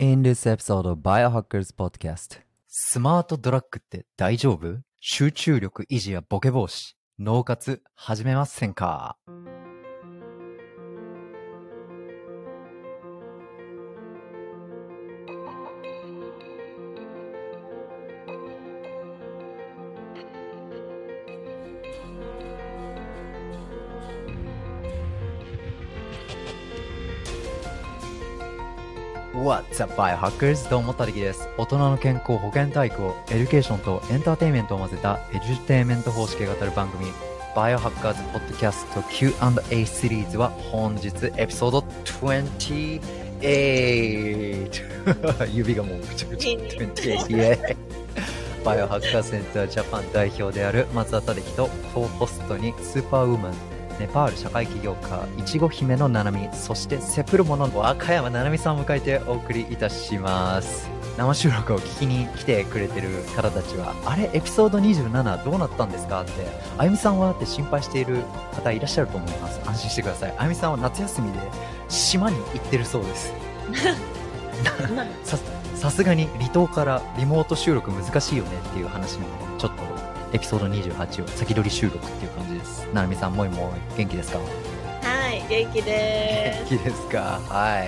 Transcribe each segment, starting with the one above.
In this episode of Biohackers Podcast スマートドラッグって大丈夫集中力維持やボケ防止脳活始めませんか What's up, Biohackers? どうも、たりきです。大人の健康、保健体育を education とエンターテインメントを混ぜた edutainment 方式で語る番組 Biohackers Podcast Q&A シリーズは本日エピソード28 指がもうぐちゃぐちゃ28イエーイ Biohacker Center Japan 代表である松田たきと co-host にスーパーウーマンネパール社会起業家いちご姫のななみそしてセプルモの若山ななみさんを迎えてお送りいたします。生収録を聞きに来てくれてる方たちはあれエピソード27どうなったんですかってあゆみさんはって心配している方いらっしゃると思います。安心してください。あゆみさんは夏休みで島に行ってるそうです。ささすがに離島からリモート収録難しいよねっていう話なのでちょっとエピソード28を先取り収録っていう感じです。ななみさんもいもい元気ですか？はい、元気で元気ですか？は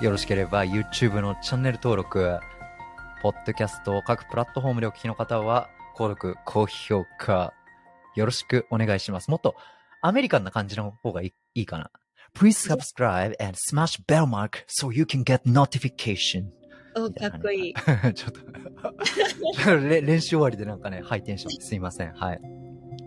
い。よろしければ YouTube のチャンネル登録ポッドキャスト各プラットフォームでお聞きの方は購読高評価よろしくお願いします。もっとアメリカンな感じの方がいいいいかな？Please subscribe and smash bell mark so you can get notification. す。お、かっこいい。ちょっと 練習終わりでなんかね、ハイテンションですいません。はい。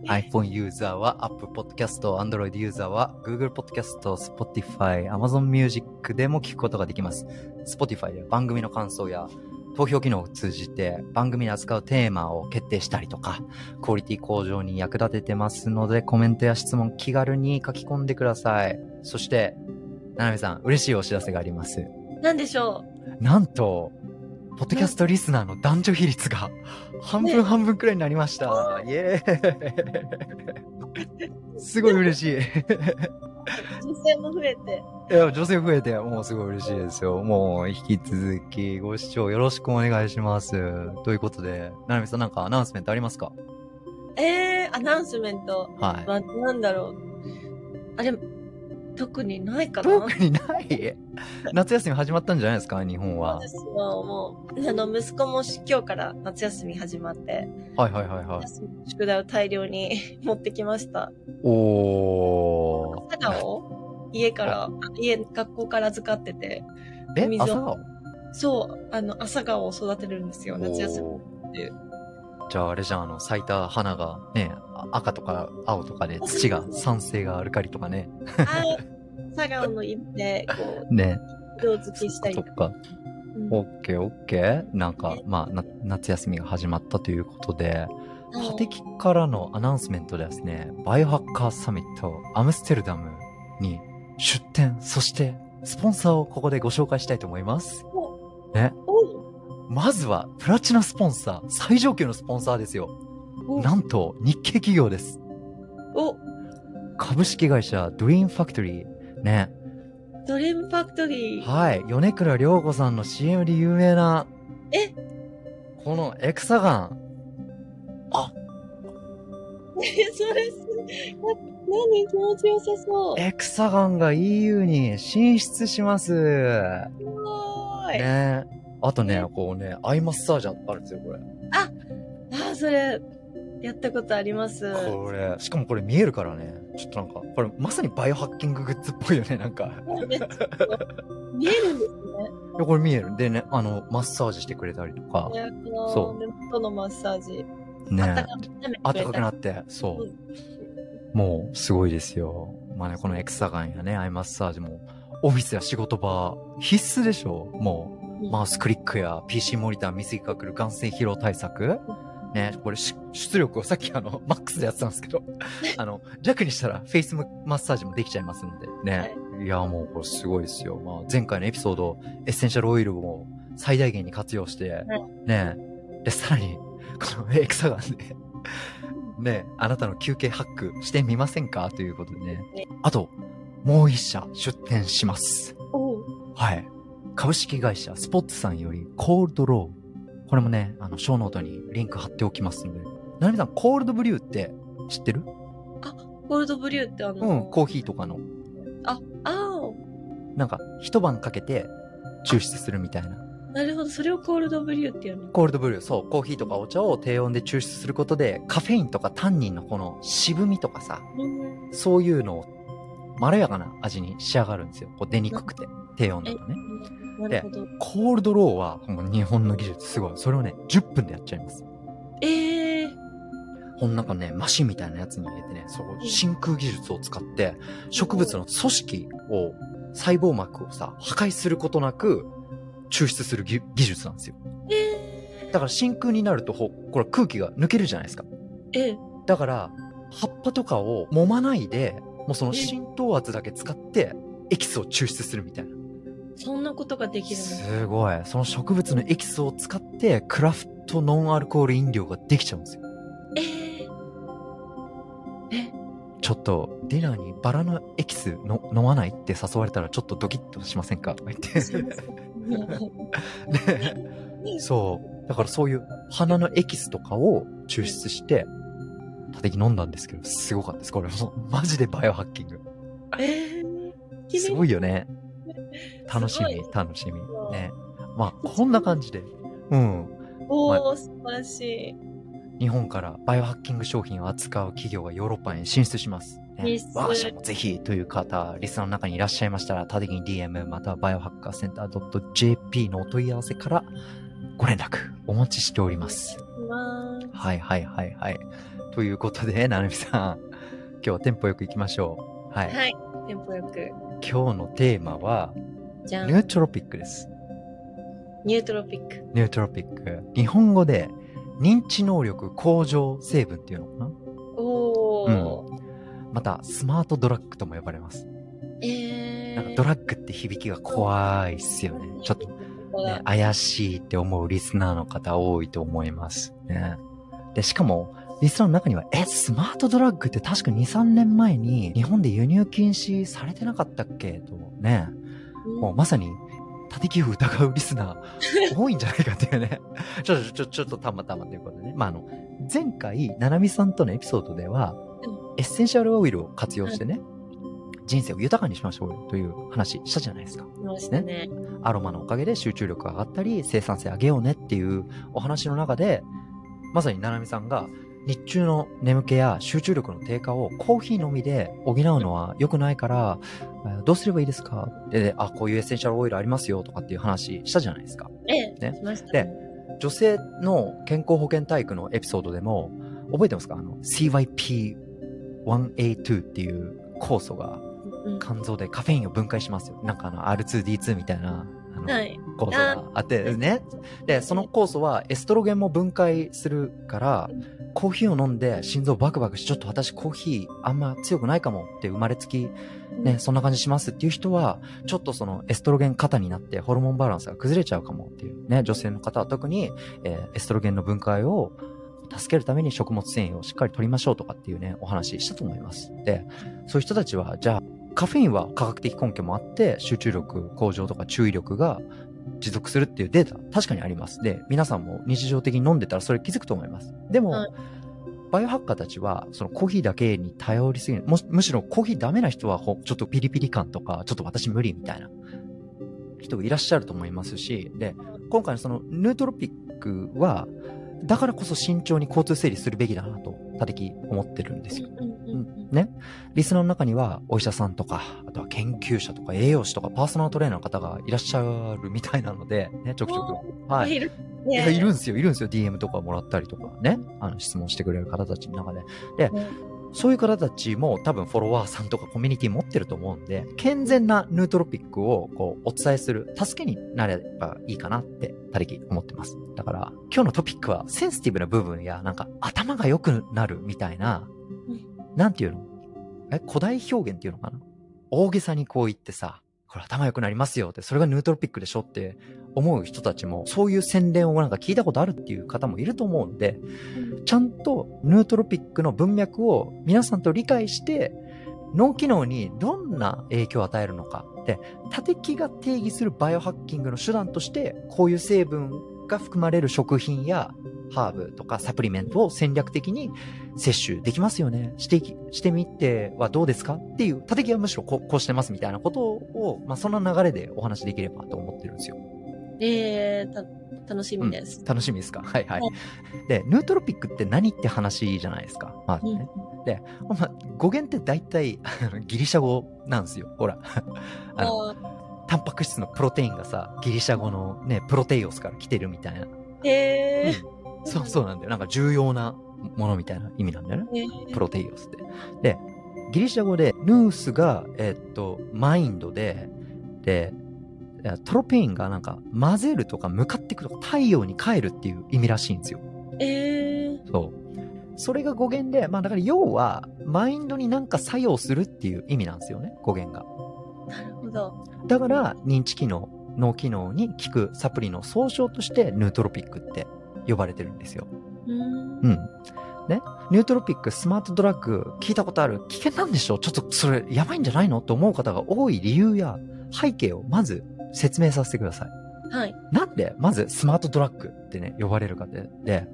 iPhone ユーザーは Apple Podcast、Android ユーザーは Google Podcast、Spotify、Amazon Music でも聞くことができます。Spotify で番組の感想や投票機能を通じて番組に扱うテーマを決定したりとか、クオリティ向上に役立ててますので、コメントや質問気軽に書き込んでください。そして、ななみさん、嬉しいお知らせがあります。なんでしょなんと、ポッドキャストリスナーの男女比率が半分半分くらいになりました。イエーイすごい嬉しい。う。女性も増えて。いや、女性増えて、もうすごい嬉しいですよ。もう、引き続きご視聴よろしくお願いします。ということで、ななみさんなんかアナウンスメントありますか？えー、アナウンスメント。はい。ま、なんだろう。あれ、特にないかな特にない？夏休み始まったんじゃないですか？日本はそう。ですよ。もう、あの、息子もし今日から夏休み始まって、はいはいはいはい。宿題を大量に持ってきました。おー。朝顔？を家から、あ家、学校から預かってて、え水を朝顔？そう、あの、朝顔を育てるんですよ、夏休みっていう。じゃああれじゃん、あの、咲いた花がね、あ赤とか青とかで 土が酸性がアルカリとかね。あ朝顔の色で、こう、ね。色付けしたりとか。オッケーオッケー。なんか、まあ、な夏休みが始まったということで、カテキからの announcement ではですね、 Biohacker Summit Amsterdam に出展、そしてスポンサーをここでご紹介したいと思います。ね。おまずは、プラチナスポンサー、最上級のスポンサーですよ。おなんと、日系企業です。お株式会社ドリームファクトリー。ね。ドリームファクトリー。はい。米倉涼子さんの CM で有名な、え？このエクサガン。え、それす、な、何気持ちよさそう。エクサガンが EU に進出します。すごーい。ね。あとね、こうね、アイマッサージあるんですよ、これ。あ、それ、やったことあります。これ、しかもこれ見えるからね。ちょっとなんか、これまさにバイオハッキンググッズっぽいよね、なんか。見えるんですね。これ見える。でね、あの、マッサージしてくれたりとか。ねこその、目元のマッサージ。ね。あったかくなっって、そうう。んもう、すごいですよ。まあね、このエクサガンやね、アイマッサージも、オフィスや仕事場、必須でしょもう、マウスクリックや PC モニター水が来る眼性疲労対策ね、これし出力をさっきあの、マックスでやってたんですけど、あの、弱にしたらフェイスマッサージもできちゃいますので、ね。いや、もうこれすごいですよ。まあ、前回のエピソード、エッセンシャルオイルを最大限に活用して、ね。で、さらに、この エクサガンで、ね、あなたの休憩ハックしてみませんか？ということでねね。あと、もう一社出店します。はい。株式会社スポッツさんよりコールドロー。これもね、あの、ショーノートにリンク貼っておきますんで。ななみさん、コールドブリューって知ってる？ゴールドブリューってあの、うん、コーヒーとかの。あ、あなんか、一晩かけて抽出するみたいな。あ、なるほど。それをコールドブリューっていうの。コールドブリュー、そう、コーヒーとかお茶を低温で抽出することで、カフェインとかタンニンのこの渋みとかさ、うんそういうのを、まろやかな味に仕上がるんですよ。こう出にくくて、低温だとね。なるほど。コールドローは、もう日本の技術すごい。それをね、10分でやっちゃいます。ええこの中ね、マシンみたいなやつに入れてね、そこ、真空技術を使って、植物の組織を、細胞膜をさ、破壊することなく、抽出する技技術なんですよ。えだから真空になると、ほこれ空気が抜けるじゃないですか。えええだから、葉っぱとかを揉まないで、もうその浸透圧だけ使って、エキスを抽出するみたいな。そんなことができるの？すごい。その植物のエキスを使って、クラフトノンアルコール飲料ができちゃうんですよ。えええ、ちょっと、ディナーにバラのエキスの飲まないって誘われたらちょっとドキッとしませんか？とか言って。そう。だからそういう花のエキスとかを抽出して、叩き飲んだんですけど、すごかったです。これもう、マジでバイオハッキング。ええすごいよね。楽しみ楽しみね。まあ、こんな感じで、うん。おー、素晴らしい。日本からバイオハッキング商品を扱う企業がヨーロッパに進出します。ね進出我が社もぜひという方、リスナーの中にいらっしゃいましたら、他的に DM またはバイオハッカーセンター .jp のお問い合わせからご連絡お待ちしております。まあ、はいはいはいはい。ということで、なるみさん、今日はテンポよく行きましょう。はい。はい。テンポよく。今日のテーマは、じゃん。 nootropic です。 nootropic。 nootropic。日本語で認知能力向上成分っていうのかな？おー。また、スマートドラッグとも呼ばれます。えー。なんかドラッグって響きが怖いっすよね。ちょっと、ね、怪しいって思うリスナーの方多いと思います。ね。で、しかも、リスナーの中には、え、スマートドラッグって確か2、3年前に日本で輸入禁止されてなかったっけ？とね。もうまさに、縦寄付疑うリスナー多いんじゃないかっていうね。ちょっと、ちょ、ちょっとたまたまということでね。まあ、あの、前回、ななみさんとのエピソードでは、エッセンシャルオイルを活用してね、人生を豊かにしましょうよという話したじゃないですか。ましたね。アロマのおかげで集中力が上がったり、生産性上げようねっていうお話の中で、まさにななみさんが、日中の眠気や集中力の低下をコーヒーのみで補うのは良くないから、えーどうすればいいですか？で、あ、こういうエッセンシャルオイルありますよとかっていう話したじゃないですか。ええ、ねしましたでね。女性の健康保険体育のエピソードでも、覚えてますか？あの、CYP1A2 っていう酵素がうん肝臓でカフェインを分解しますよ。なんかあの R2D2 みたいな、あの、はい。酵素があってね。で、その酵素はエストロゲンも分解するから、コーヒーを飲んで心臓バクバクして、ちょっと私コーヒーあんま強くないかもって生まれつき、ね、そんな感じしますっていう人は、ちょっとそのエストロゲン過多になってホルモンバランスが崩れちゃうかもっていうね、女性の方は特に、えーエストロゲンの分解を助けるために食物繊維をしっかり取りましょうとかっていうね、お話したと思います。で、そういう人たちは、じゃあ、カフェインは科学的根拠もあって、集中力向上とか注意力が持続するっていうデータ、確かにあります。で、皆さんも日常的に飲んでたらそれ気づくと思います。でも、はいバイオハッカーたちは、そのコーヒーだけに頼りすぎる。もむしろコーヒーダメな人は、ほちょっとピリピリ感とか、ちょっと私無理みたいな人いらっしゃると思いますし、で、今回のそのヌートロピックは、だからこそ慎重に交通整理するべきだなと、たてき思ってるんですよ。うんね。リスナーの中には、お医者さんとか、あとは研究者とか、栄養士とか、パーソナルトレーナーの方がいらっしゃるみたいなので、ね、ちょくちょく。はい。いるいるんですよ、いるんですよ。DM とかもらったりとかね。あの、質問してくれる方たちの中で。で、ねそういう方たちも多分フォロワーさんとかコミュニティ持ってると思うんで、健全なヌートロピックをこうお伝えする助けになればいいかなって、たりき思ってます。だから、今日のトピックはセンシティブな部分や、なんか頭が良くなるみたいな、うんなんていうの？え、古代表現っていうのかな？大げさにこう言ってさ、これ頭良くなりますよって、それがヌートロピックでしょって思う人たちも、そういう宣伝をなんか聞いたことあるっていう方もいると思うんで、ちゃんとヌートロピックの文脈を皆さんと理解して、脳機能にどんな影響を与えるのか。で、多敵が定義するバイオハッキングの手段として、こういう成分が含まれる食品やハーブとかサプリメントを戦略的に摂取できますよね。していき、してみてはどうですかっていう、多敵はむしろこうこうしてますみたいなことを、まあ、そんな流れでお話しできればと思ってるんですよ。えー、た、楽しみです。楽しみですか？はいはいはい。で、ヌートロピックって何って話じゃないですか？まずうんね。で、まあ、語源って大体あのギリシャ語なんですよ。ほら。あの、あタンパク質のプロテインがさ、ギリシャ語のね、プロテイオスから来てるみたいな。ーへそうそうなんだよ。なんか重要なものみたいな意味なんだよね。ー。えープロテイオスって。で、ギリシャ語で、ヌースが、えっと、マインドで、で、えトロペインがなんか混ぜるとか向かっていくとか太陽に帰るっていう意味らしいんですよ。えー。そう。それが語源で、まあだから要は、マインドになんか作用するっていう意味なんですよね、語源が。なるほど。だから、認知機能、脳機能に効くサプリの総称として、ヌートロピックって呼ばれてるんですよ。うーん。うん。ね？ニュートロピック、スマートドラッグ、聞いたことある？危険なんでしょちょっとそれやばいんじゃないの？と思う方が多い理由や背景をまず説明させてください。はい。なんで、まずスマートドラッグってね、呼ばれるかで、で、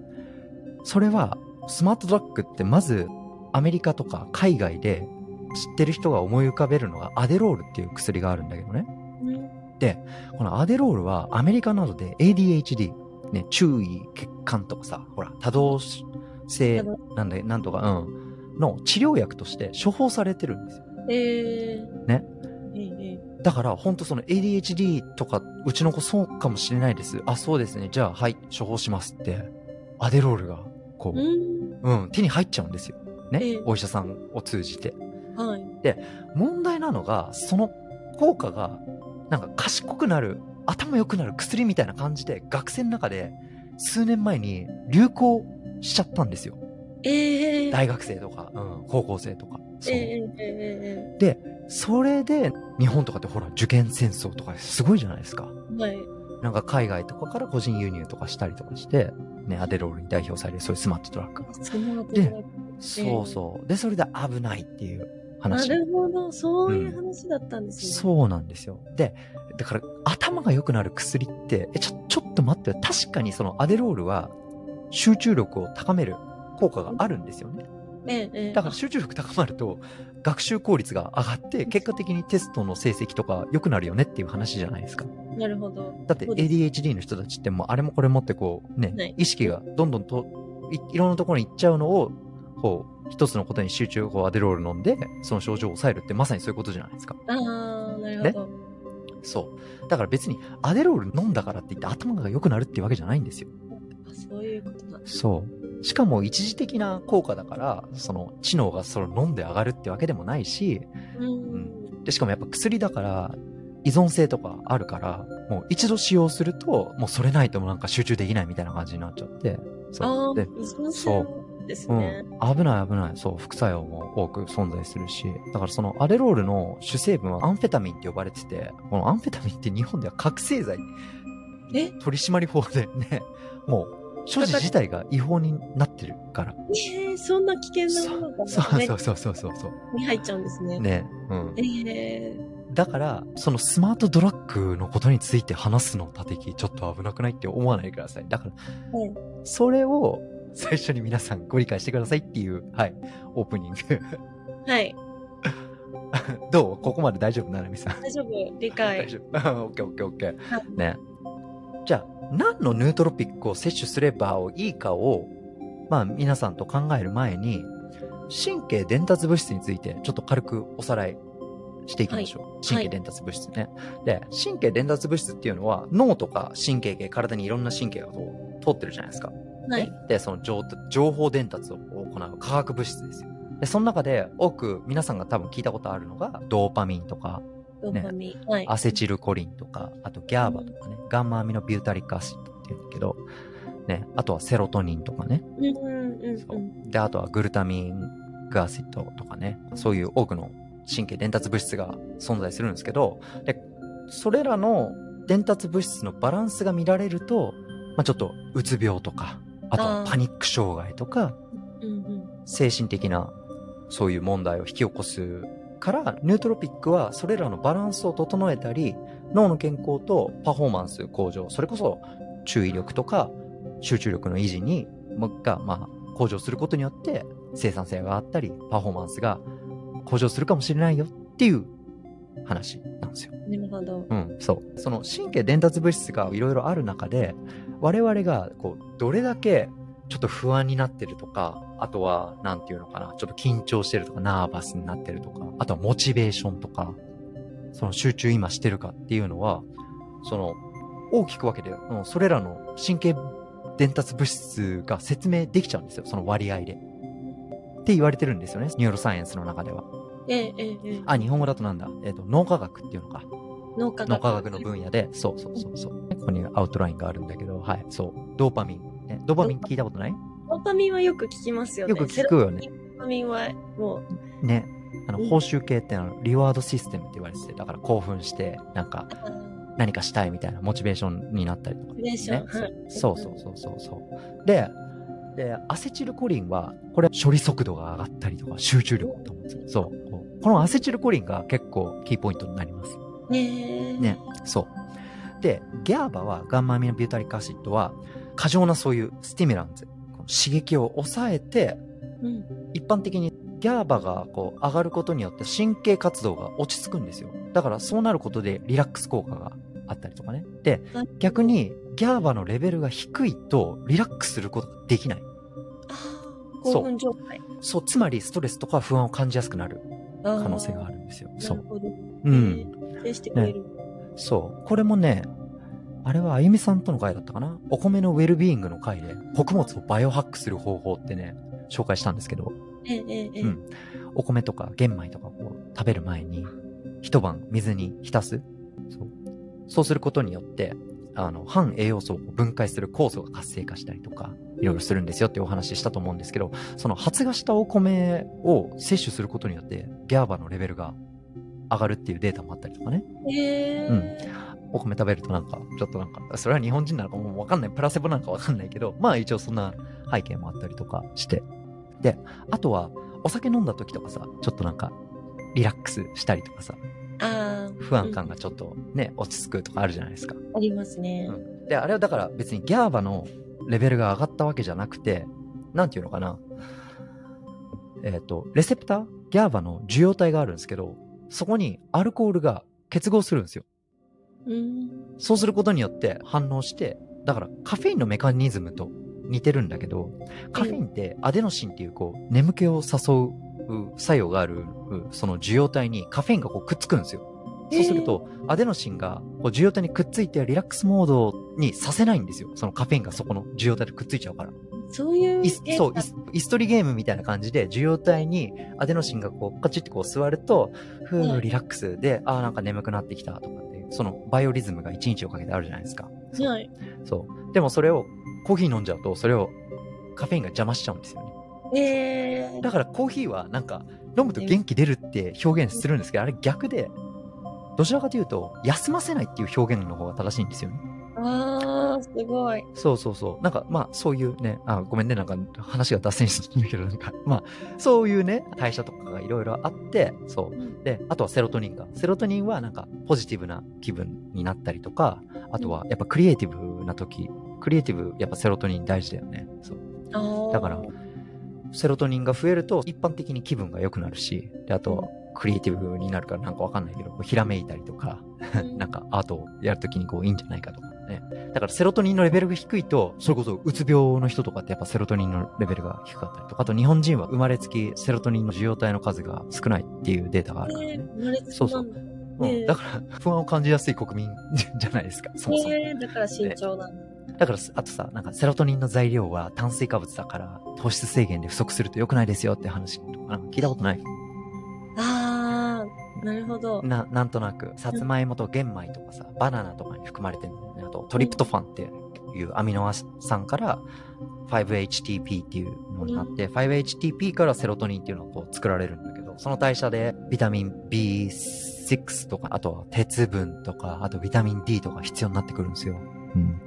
それは、スマートドラッグってまず、アメリカとか海外で知ってる人が思い浮かべるのがアデロールっていう薬があるんだけどね。うんこのアデロールはアメリカなどで ADHD、ね、注意欠陥とかさ、ほら、多動性多なんだ、なんとか、うん、の治療薬として処方されてるんですよ。えー。ね。えだから、本当その ADHD とか、うちの子そうかもしれないです。あ、そうですね。じゃあ、はい、処方しますって、アデロールが、こー。うう、うん、手に入っちゃうんですよ。ね。ええお医者さんを通じて。ん。はい。問題なのが、その効果が、なんか賢くなる、頭良くなる薬みたいな感じで、学生の中で、数年前に流行しちゃったんですよ。えー。大学生とか、うん、高校生とか。そう。えー、えで、それで、日本とかってほら、受験戦争とかすごいじゃないですか。ー、はい。なんか海外とかから個人輸入とかしたりとかして、ね、アデロールに代表される、そういうスマートドラッグが。でそうそう。で、それで危ないっていうな話。るほど。そういう話だったんですね。そうなんですよ。で、だから頭が良くなる薬って、え、ちょ、ちょっと待って、確かにそのアデロールは集中力を高める効果があるんですよね。ええええだから集中力高まると学習効率が上がって、結果的にテストの成績とか良くなるよねっていう話じゃないですか。なるほど。だって ADHD の人たちってもうあれもこれもってこうね、はい意識がどんどんといいろんなところに行っちゃうのを、こう、一つのことに集中をアデロール飲んで、その症状を抑えるってまさにそういうことじゃないですか。ああ、なるほど。そう。だから別にアデロール飲んだからって言って頭が良くなるっていうわけじゃないんですよ。あそういうことなんです。そう。しかも一時的な効果だから、その知能がそれを飲んで上がるってわけでもないし、うん。で、しかもやっぱ薬だから、依存性とかあるから、もう一度使用すると、もうそれないともうなんか集中できないみたいな感じになっちゃって。そう。ああ、で、そ症ですね。うん。危ない危ない。そう。副作用も多く存在するし。だからそのアデロールの主成分はアンフェタミンって呼ばれてて、このアンフェタミンって日本では覚醒剤え？取締法でね、もう所持自体が違法になってるから。えー、そんな危険なものが、ね、そうそうそうそうそうそう。に入っちゃうんですね。ね。うん。えだから、そのスマートドラッグのことについて話すの、たてき、ちょっと危なくない？って思わないでください。だから、はいそれを最初に皆さんご理解してくださいっていう、はい、オープニング。ー、はい。どう？ここまで大丈夫？ななみさん。大丈夫。理大解。丈夫。オッケーオッケーオッケー。はね。じゃあ、何のヌートロピックを摂取すればいいかを、まあ皆さんと考える前に、神経伝達物質についてちょっと軽くおさらいしていきましょう。神経伝達物質ね。で、神経伝達物質っていうのは脳とか神経系、体にいろんな神経がこう通ってるじゃないですか。はいね。で、その情情報伝達を行う化学物質ですよ。で、その中で多く皆さんが多分聞いたことあるのが、ドーパミンとか、ドーパミン。はい。アセチルコリンとか、あとギャーバとかね、ガンマアミノビュータリックアシッドっていうんだけど、ね、あとはセロトニンとかね、うんうんうんで、あとはグルタミングアシッドとかね、そういう多くの神経伝達物質が存在するんですけど、で、それらの伝達物質のバランスが見られると、まあちょっとうつ病とか、あとパニック障害とか。精神的なそういう問題を引き起こすから、ヌートロピックはそれらのバランスを整えたり、脳の健康とパフォーマンス向上、それこそ注意力とか集中力の維持に、もが、まあ、向上することによって生産性が上がったり、パフォーマンスが向上するかもしれないよっていう話なんですよ。なるほど。うん、そう。その神経伝達物質がいろいろある中で、我々がこう、どれだけちょっと不安になってるとか、あとは、なんていうのかな、ちょっと緊張してるとか、ナーバスになってるとか、あとはモチベーションとか、その集中今してるかっていうのは、その、大きく分けて、うんそれらの神経伝達物質が説明できちゃうんですよ、その割合で。って言われてるんですよね、 neuroscience の中では。ええ、ええ、ええ。あ、日本語だとなんだ、えっ、と、脳科学っていうのか。脳科学。脳科学の分野で、そうそうそうそう。ここにアウトラインがあるんだけど、はい、そう。ドーパミン。ね、ドーパミン聞いたことない？ドーパミンはよく聞きますよね。よく聞くよねドーパミンはもう、ね。あの、うん報酬系ってあの、リワードシステムって言われてて、だから興奮して、なんか、何かしたいみたいなモチベーションになったりとか、モチベーションはいそうそうそうそうそう。で、で、アセチルコリンは、これ処理速度が上がったりとか、集中力を保つ。そう。このアセチルコリンが結構キーポイントになります。ねそう。で、ギャーバは、ガンマアミノビュータリックアシッドは、過剰なそういうスティミュランズ、この刺激を抑えて、うん。一般的にギャーバがこう上がることによって神経活動が落ち着くんですよ。だからそうなることでリラックス効果があったりとかね。で、逆にギャーバのレベルが低いとリラックスすることができない。ああ、興奮状態。そう、つまりストレスとか不安を感じやすくなる可可能性があるんですよ。そう。うん。制してくれる。そう。これもね、あれはあゆみさんとの回だったかな？お米のウェルビーイングの回で、穀物をバイオハックする方法ってね、紹介したんですけど、ええ、え。うんお米とか玄米とかを食べる前に、一晩水に浸す。そう。そうすることによって、あの、反栄養素を分解する酵素が活性化したりとか、いろいろするんですよっていうお話ししたと思うんですけど、その発芽したお米を摂取することによって、ギャーバのレベルが上がるっていうデータもあったりとかね。ええ。うんお米食べるとなんか、ちょっとなんか、それは日本人なのかもうわかんない。プラセボなんかわかんないけど、まあ一応そんな背景もあったりとかして。で、あとは、お酒飲んだ時とかさ、ちょっとなんか、リラックスしたりとかさ、ああ。不安感がちょっとね、落ち着くとかあるじゃないですか。ありますね。うんで、あれはだから別にギャーバのレベルが上がったわけじゃなくて、なんていうのかな。えっ、と、レセプターギャーバの受容体があるんですけど、そこにアルコールが結合するんですよ。うん。そうすることによって反応して、だからカフェインのメカニズムと似てるんだけど、カフェインってアデノシンっていうこう、眠気を誘う作用がある、その受容体にカフェインがこうくっつくんですよ。そうすると、アデノシンがこう受容体にくっついてリラックスモードにさせないんですよ。そのカフェインがそこの受容体でくっついちゃうから。そういう。イスそうイス、トリゲームみたいな感じで、受容体にアデノシンがこう、カチッてこう座ると、ふうんー、リラックスで、あーなんか眠くなってきたとかっていう、そのバイオリズムが1日をかけてあるじゃないですか。はい。そう。でもそれを、コーヒー飲んじゃうと、それをカフェインが邪魔しちゃうんですよね。ええ。だからコーヒーはなんか、飲むと元気出るって表現するんですけど、あれ逆で、どちらかというと、休ませないっていう表現の方が正しいんですよね。ああ、すごい。そうそうそう。なんか、まあ、そういうね、あ、ごめんね、なんか話が脱線してるけど、なんか、まあ、そういうね、代謝とかがいろいろあって、そう。で、あとはセロトニンが。セロトニンはなんか、ポジティブな気分になったりとか、あとは、やっぱクリエイティブな時、クリエイティブ、やっぱセロトニン大事だよね。そう。だからセロトニンが増えると、一般的に気分が良くなるし、で、あとは、クリエイティブになるからなんかわかんないけど、こうひらめいたりとか、うんなんかアートをやるときにこういいんじゃないかとかね。だからセロトニンのレベルが低いと、それこそうつ病の人とかってやっぱセロトニンのレベルが低かったりとか、あと日本人は生まれつきセロトニンの受容体の数が少ないっていうデータがあるからね。えーそうそううん、だから不安を感じやすい国民じゃないですか、そもそも。えーだから慎重なんだ。だから、あとさ、なんかセロトニンの材料は炭水化物だから、糖質制限で不足すると良くないですよって話とか、なんか聞いたことない？ああ、なるほど。な、なんとなく、さつまいもと玄米とかさ、バナナとかに含まれてるんだよね。あと、トリプトファンっていうアミノ酸から 5-HTP っていうのになって、5-HTP からセロトニンっていうのがこう作られるんだけど、その代謝でビタミン B6 とか、あとは鉄分とか、あとビタミン D とか必要になってくるんですよ。うん。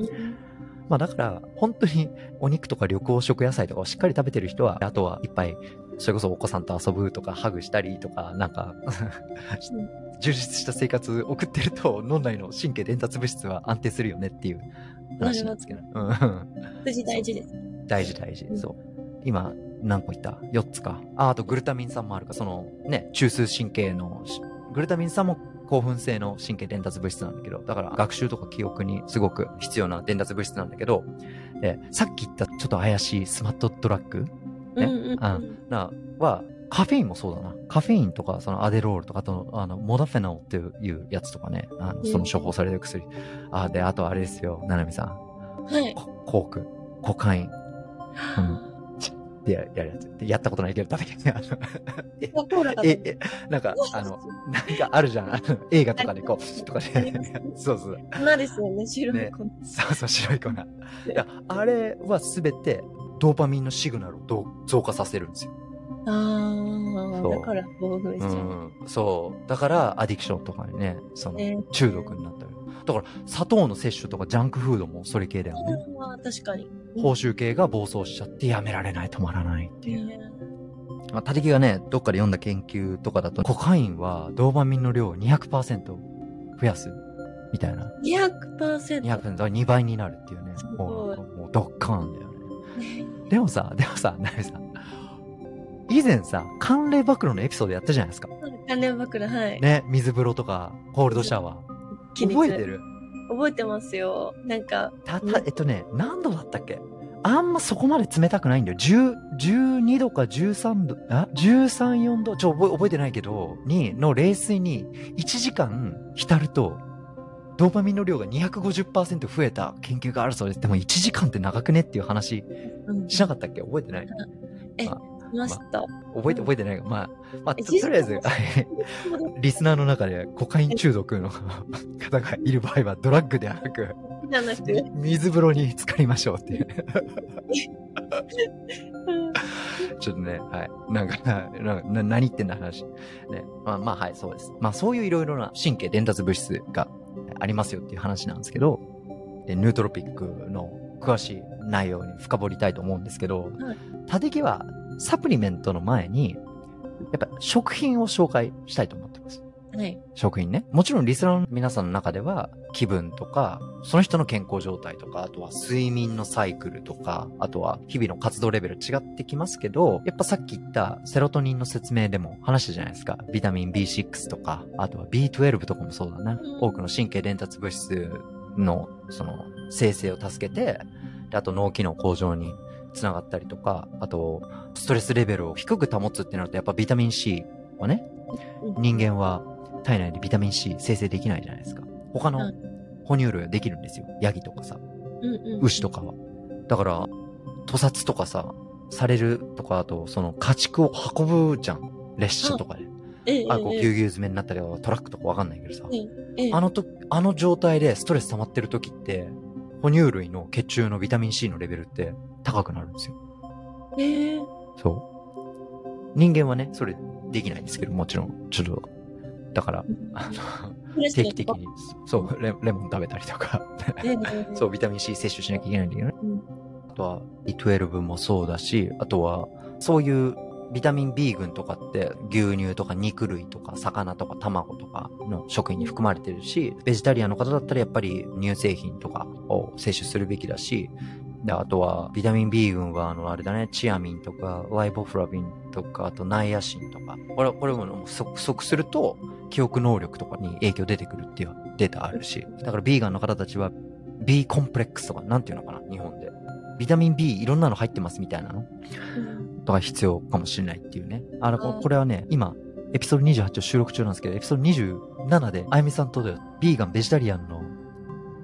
うんまあだから、本当にお肉とか緑黄色野菜とかをしっかり食べてる人は、あとはいっぱい、それこそお子さんと遊ぶとか、ハグしたりとか、なんか、充実した生活送ってると、脳内の神経伝達物質は安定するよねっていう話なんですけど。うん大事です。大事大事う。んそう。今、何個言った ?4 つか。あ、あとグルタミン酸もあるか。その、ね、中枢神経のし、グルタミン酸も興奮性の神経伝達物質なんだけど、だから学習とか記憶にすごく必要な伝達物質なんだけど、えさっき言ったちょっと怪しいスマットドラッグね？うんうんうん。あな、は、カフェインもそうだな。カフェインとか、そのアデロールとか、あと、あの、モダフェナオっていうやつとかね、あのその処方される薬。あ、で、あとあれですよ、ななみさん。はい。ココーク、コカイン。でややるやつ。でやったことないけど、だけあのええ、え、なんか、あの、なんかあるじゃん。映画とかでこう、とかで、そうそう。粉ですよね、白い粉。そうそう、白い粉。いや、あれはすべて、ドーパミンのシグナルを増加させるんですよ。ああ、だから興奮しちゃう。うん。そう。だから、アディクションとかにね、そのえ、ー中毒になったり。だから、砂糖の摂取とかジャンクフードもそれ系だよね。まあ、確かに。報酬系が暴走しちゃってやめられない、止まらないっていう。ねまあ、他力がね、どっかで読んだ研究とかだと、コカインはドーパミンの量を200%増やす。みたいな。200%。200%、だから2倍になるっていうねす。もう、もうドッカーンだよね。でもさ、でもさ、なみさん。以前さ、寒冷暴露のエピソードやったじゃないですか。関連枕、はい。ね、水風呂とか、コールドシャワー。覚えてる？覚えてますよ。なんか、た、た、えっとね、何度だったっけ？あんまそこまで冷たくないんだよ。10、12度か13度、あ ?13、4度、ちょ、覚え覚えてないけど、に、の冷水に1時間浸ると、ドーパミンの量が250%増えた研究があるそうです。でも1時間って長くねっていう話うん。しなかったっけ？覚えてない？え、あしました。覚えて、覚えてないまあ、まあ、と1時間とりあえず、リスナーの中でコカイン中毒の方がいる場合はドラッグではなく、水風呂に浸かりましょうっていう。う んちょっとね、はい。なんか、なな何言ってんだ話。ね。まあまあ、はい、そうです。まあそういういろいろな神経伝達物質がありますよっていう話なんですけど、でヌートロピックの詳しい内容に深掘りたいと思うんですけど、はいはサプリメントの前に、やっぱ食品を紹介したいと思ってます。はい。食品ね。もちろんリスナーの皆さんの中では気分とか、その人の健康状態とか、あとは睡眠のサイクルとか、あとは日々の活動レベル違ってきますけど、やっぱさっき言ったセロトニンの説明でも話したじゃないですか。ビタミン B6 とか、あとは B12 とかもそうだな。うん多くの神経伝達物質のその生成を助けて、であと脳機能向上につながったりとか、あとストレスレベルを低く保つってなるとやっぱビタミン C はね、うん人間は体内でビタミン C 生成できないじゃないですか。他のはい哺乳類はできるんですよ。ヤギとかさ。牛とかは。だから、屠殺とかさ、されるとか、あと、その家畜を運ぶじゃん。列車とかで。ええ、あ、こう、ええぎゅうぎゅう詰めになったりトラックとかわかんないけどさ。ええあのと、あの状態でストレス溜まってる時って、哺乳類の血中のビタミン C のレベルって高くなるんですよ。ええそう。人間はね、それできないんですけど、もちろん、ちょっと、だから、あの、定期的に、そうレ、レモン食べたりとか、ええそう、ビタミン C 摂取しなきゃいけないんだけどね。うんあとは、B12 もそうだし、あとは、そういうビタミン B 群とかって牛乳とか肉類とか魚とか卵とかの食品に含まれてるし、ベジタリアンの方だったらやっぱり乳製品とかを摂取するべきだし、で、あとは、ビタミン B 群は、あの、あれだね、チアミンとか、ライボフラビンとか、あと、ナイアシンとか、これ、これも不足不足すると、記憶能力とかに影響出てくるっていうデータあるし、だから、ビーガンの方たちは、B コンプレックスとか、なんていうのかな、日本で。ビタミン B いろんなの入ってますみたいなの。うん。とか必要かもしれないっていうね。あの、これはね、今、エピソード28を収録中なんですけど、エピソード27で、あゆみさんとで、ビーガン、ベジタリアンの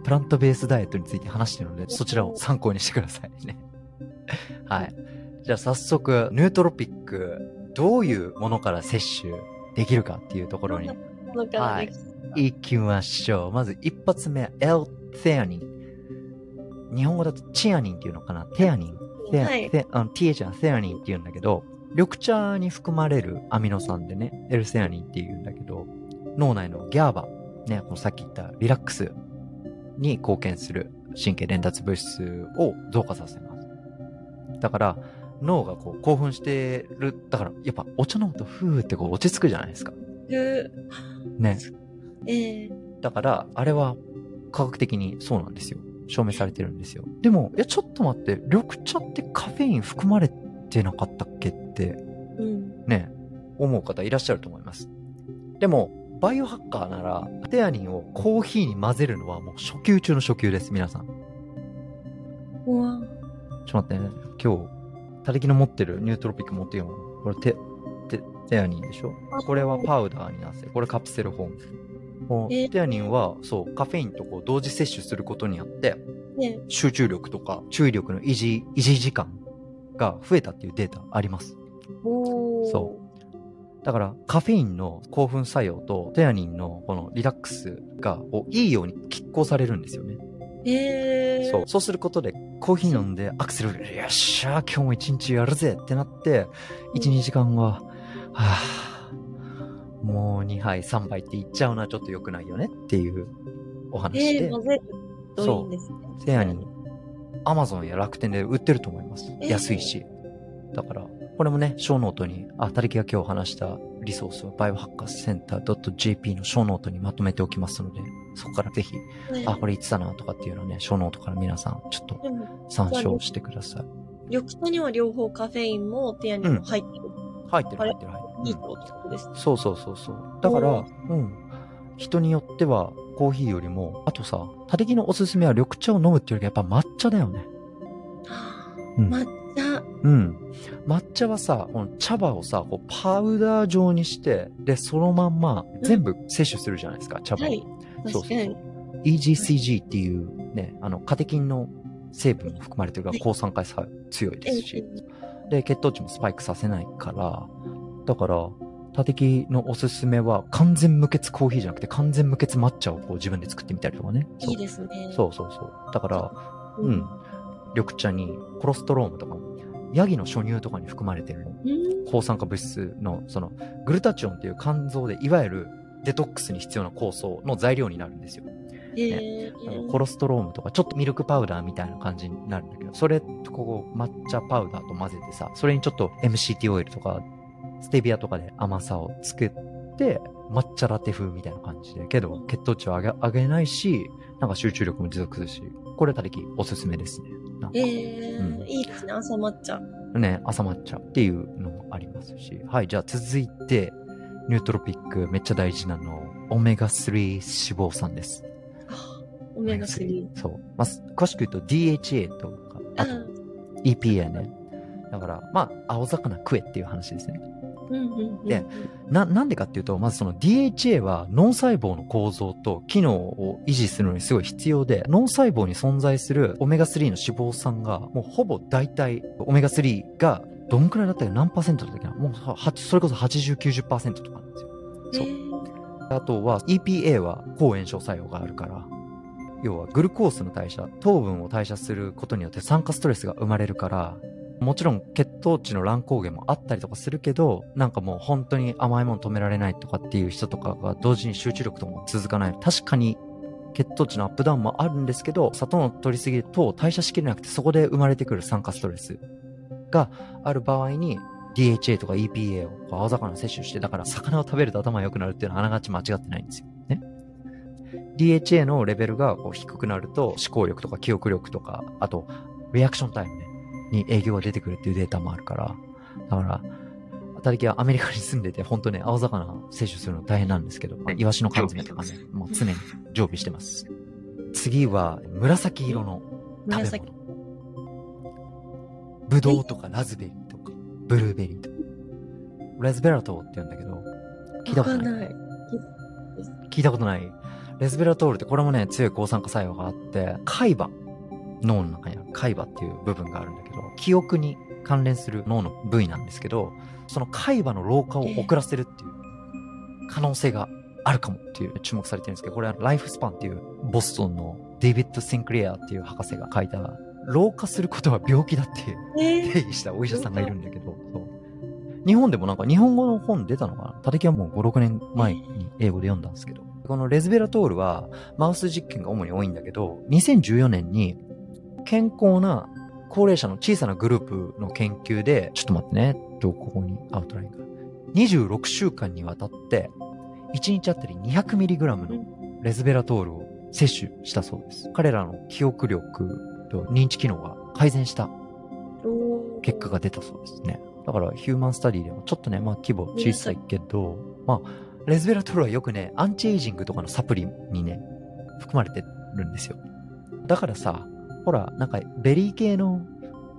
プラントベースダイエットについて話してるので、そちらを参考にしてくださいね。はい。じゃあ早速、ヌートロピック、どういうものから摂取できるかっていうところにのからで行きましょう。まず一発目、L テアニン。日本語だとチアニンっていうのかな？テアニン。テアはい。テあの TH はセアニンって言うんだけど、緑茶に含まれるアミノ酸でね、L セアニンって言うんだけど、脳内のギャーバ、ね、このさっき言ったリラックスに貢献する神経伝達物質を増加させます。だから、脳がこう興奮してる。だから、やっぱお茶飲むとふーってこう落ち着くじゃないですか。ぐね。ええだから、あれは科学的にそうなんですよ。証明されてるんですよ。でも、いや、ちょっと待って、緑茶ってカフェイン含まれてなかったっけって、うん。ね、思う方いらっしゃると思います。でも、バイオハッカーなら、テアニンをコーヒーに混ぜるのはもう初級中の初級です、皆さん。うわちょっと待ってね。今日、他力の持ってるニュートロピック持ってよ。これテ、テ、テアニンでしょ？これはパウダーになって、これカプセルホーム。こえのテアニンは、そう、カフェインとこう同時摂取することによって、ね集中力とか注意力の維持、維持時間が増えたっていうデータあります。おー。そだから、カフェインの興奮作用とテアニンのこのリラックスが、こういいように拮抗されるんですよね。へえ。そう。そうすることで、コーヒー飲んでアクセル、よっしゃー、今日も一日やるぜってなって、1、2時間は、はぁ、もう2杯、3杯って言っちゃうのはちょっと良くないよねっていうお話でええ、、混ぜるといいんですね。テアニン、アマゾンや楽天で売ってると思います。えー安いし。だから、これもね、ショーノートに、あ、たてきが今日話したリソースは、バイオハッカーセンター .jp のショーノートにまとめておきますので、そこからぜひ、ねあ、これ言ってたなとかっていうのはね、ショーノートから皆さん、ちょっと参照してください。緑茶には両方カフェインもテアニンも入ってる。入ってる入ってる入ってる。いいってことですね。そうそうそうそう。だからお、うん。人によっては、コーヒーよりも、あとさ、たてきのおすすめは緑茶を飲むっていうよりやっぱ抹茶だよね。うん抹茶。うん。抹茶はさ、この茶葉をさ、こうパウダー状にして、で、そのまんま全部摂取するじゃないですか、茶葉を。はい。そうそう確かに。EGCG っていうね、あの、カテキンの成分も含まれてるから抗酸化作用強いですし、で、血糖値もスパイクさせないから、だから、タテキのおすすめは完全無欠コーヒーじゃなくて完全無欠抹茶をこう自分で作ってみたりとかね。そういいですね。そうそうそう。だから、ううん。緑茶にコロストロームとかも、ヤギの初乳とかに含まれてるうん。抗酸化物質の、その、グルタチオンっていう肝臓で、いわゆるデトックスに必要な酵素の材料になるんですよ。へえ。あのコロストロームとか、ちょっとミルクパウダーみたいな感じになるんだけど、それとこう、抹茶パウダーと混ぜてさ、それにちょっと MCT オイルとか、ステビアとかで甘さを作って、抹茶ラテ風みたいな感じで、けど血糖値を上げ上げないし、なんか集中力も持続するし、これたりきおすすめですね。ええうんいいですね。朝抹茶。ね、朝抹茶っていうのもありますし。はい、じゃあ続いて、ニュートロピックめっちゃ大事なの、オメガ3脂肪酸です。オメガ3。そう。まあ、詳しく言うと DHA とか、あと EPA ね。だから、まあ、青魚食えっていう話ですね。でな、なんでかっていうと、まずその DHA は脳細胞の構造と機能を維持するのにすごい必要で、脳細胞に存在するオメガ3の脂肪酸が、もうほぼ大体、オメガ3がどんくらいだったっけ何パーセントだったっけな？もうは、それこそ80、90%とかなんですよ。そうあとは EPA は抗炎症作用があるから、要はグルコースの代謝、糖分を代謝することによって酸化ストレスが生まれるから、もちろん血糖値の乱高下もあったりとかするけど、なんかもう本当に甘いもの止められないとかっていう人とかが同時に集中力とも続かない。確かに血糖値のアップダウンもあるんですけど、砂糖の取りすぎると代謝しきれなくてそこで生まれてくる酸化ストレスがある場合に DHA とか EPA を青魚摂取して、だから魚を食べると頭良くなるっていうのはあながち間違ってないんですよ。ね。DHA のレベルがこう低くなると思考力とか記憶力とか、あとリアクションタイムね、に影響が出てくるっていうデータもあるから、だから、当たりきはアメリカに住んでて、本当ね、青魚摂取するの大変なんですけど、イワシの缶詰とかね、もう常に常備してます。次は、紫色の食べ紫。物。ブドウとかラズベリーとか、ブルーベリーとか。レズベラトールって言うんだけど、聞いたことない？聞いたことない。レズベラトールってこれもね、強い抗酸化作用があって、海馬、脳の中にある海馬っていう部分があるんだけど、記憶に関連する脳の部位なんですけど、その海馬の老化を遅らせるっていう可能性があるかもっていう注目されてるんですけど、これはライフスパンっていうボストンのデイビッド・シンクレアっていう博士が書いた、老化することは病気だって定義したお医者さんがいるんだけど、日本でもなんか日本語の本出たのかな？立木はもう5、6年前に英語で読んだんですけど、このレズベラトールはマウス実験が主に多いんだけど、2014年に健康な高齢者の小さなグループの研究で、ちょっと待ってね、と、ここにアウトラインが。26週間にわたって、1日あたり 200mg のレズベラトールを摂取したそうです。彼らの記憶力と認知機能が改善した結果が出たそうですね。だから human study でもちょっとね、まあ規模小さいけど、まあ、レズベラトールはよくね、アンチエイジングとかのサプリにね、含まれてるんですよ。だからさ、ほら、なんかベリー系の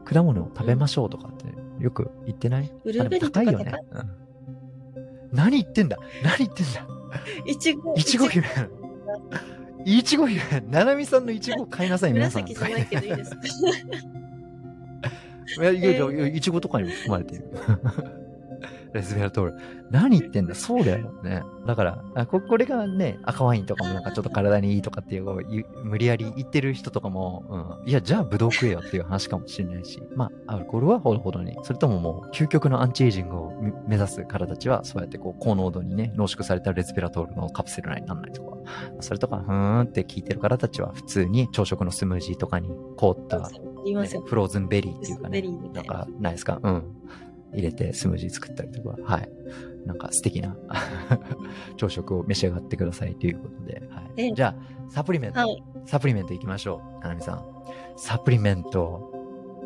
果物を食べましょうとかってよく言ってない？ブルーベリーとか高いよね。うん何言ってんだ？何言ってんだ？いちご。いちご姫。いちご姫。ななみさんのいちご買いなさい、皆さん。紫じゃないけどいいです いやいやいや、いちごとかにも含まれている。レズベラトール。何言ってんだ？そうだよね。だから、あここれがね、赤ワインとかもなんかちょっと体にいいとかっていう、無理やり言ってる人とかも、うん、いや、じゃあブドウ食えよっていう話かもしれないし、まあ、アルコールはほどほどに。それとももう、究極のアンチエイジングをみ目指す方たちは、そうやってこう、高濃度にね、濃縮されたレズベラトールのカプセル内にならないとか、それとか、ふーんって聞いてる方たちは、普通に朝食のスムージーとかに凍った言いますよ。フローズンベリーっていうかねなんか、ないですか？うん。入れてスムージー作ったりとか、はい。なんか素敵な 朝食を召し上がってくださいということで、はい。えじゃあ、サプリメント、はい。サプリメントいきましょう。ななみさん。サプリメント、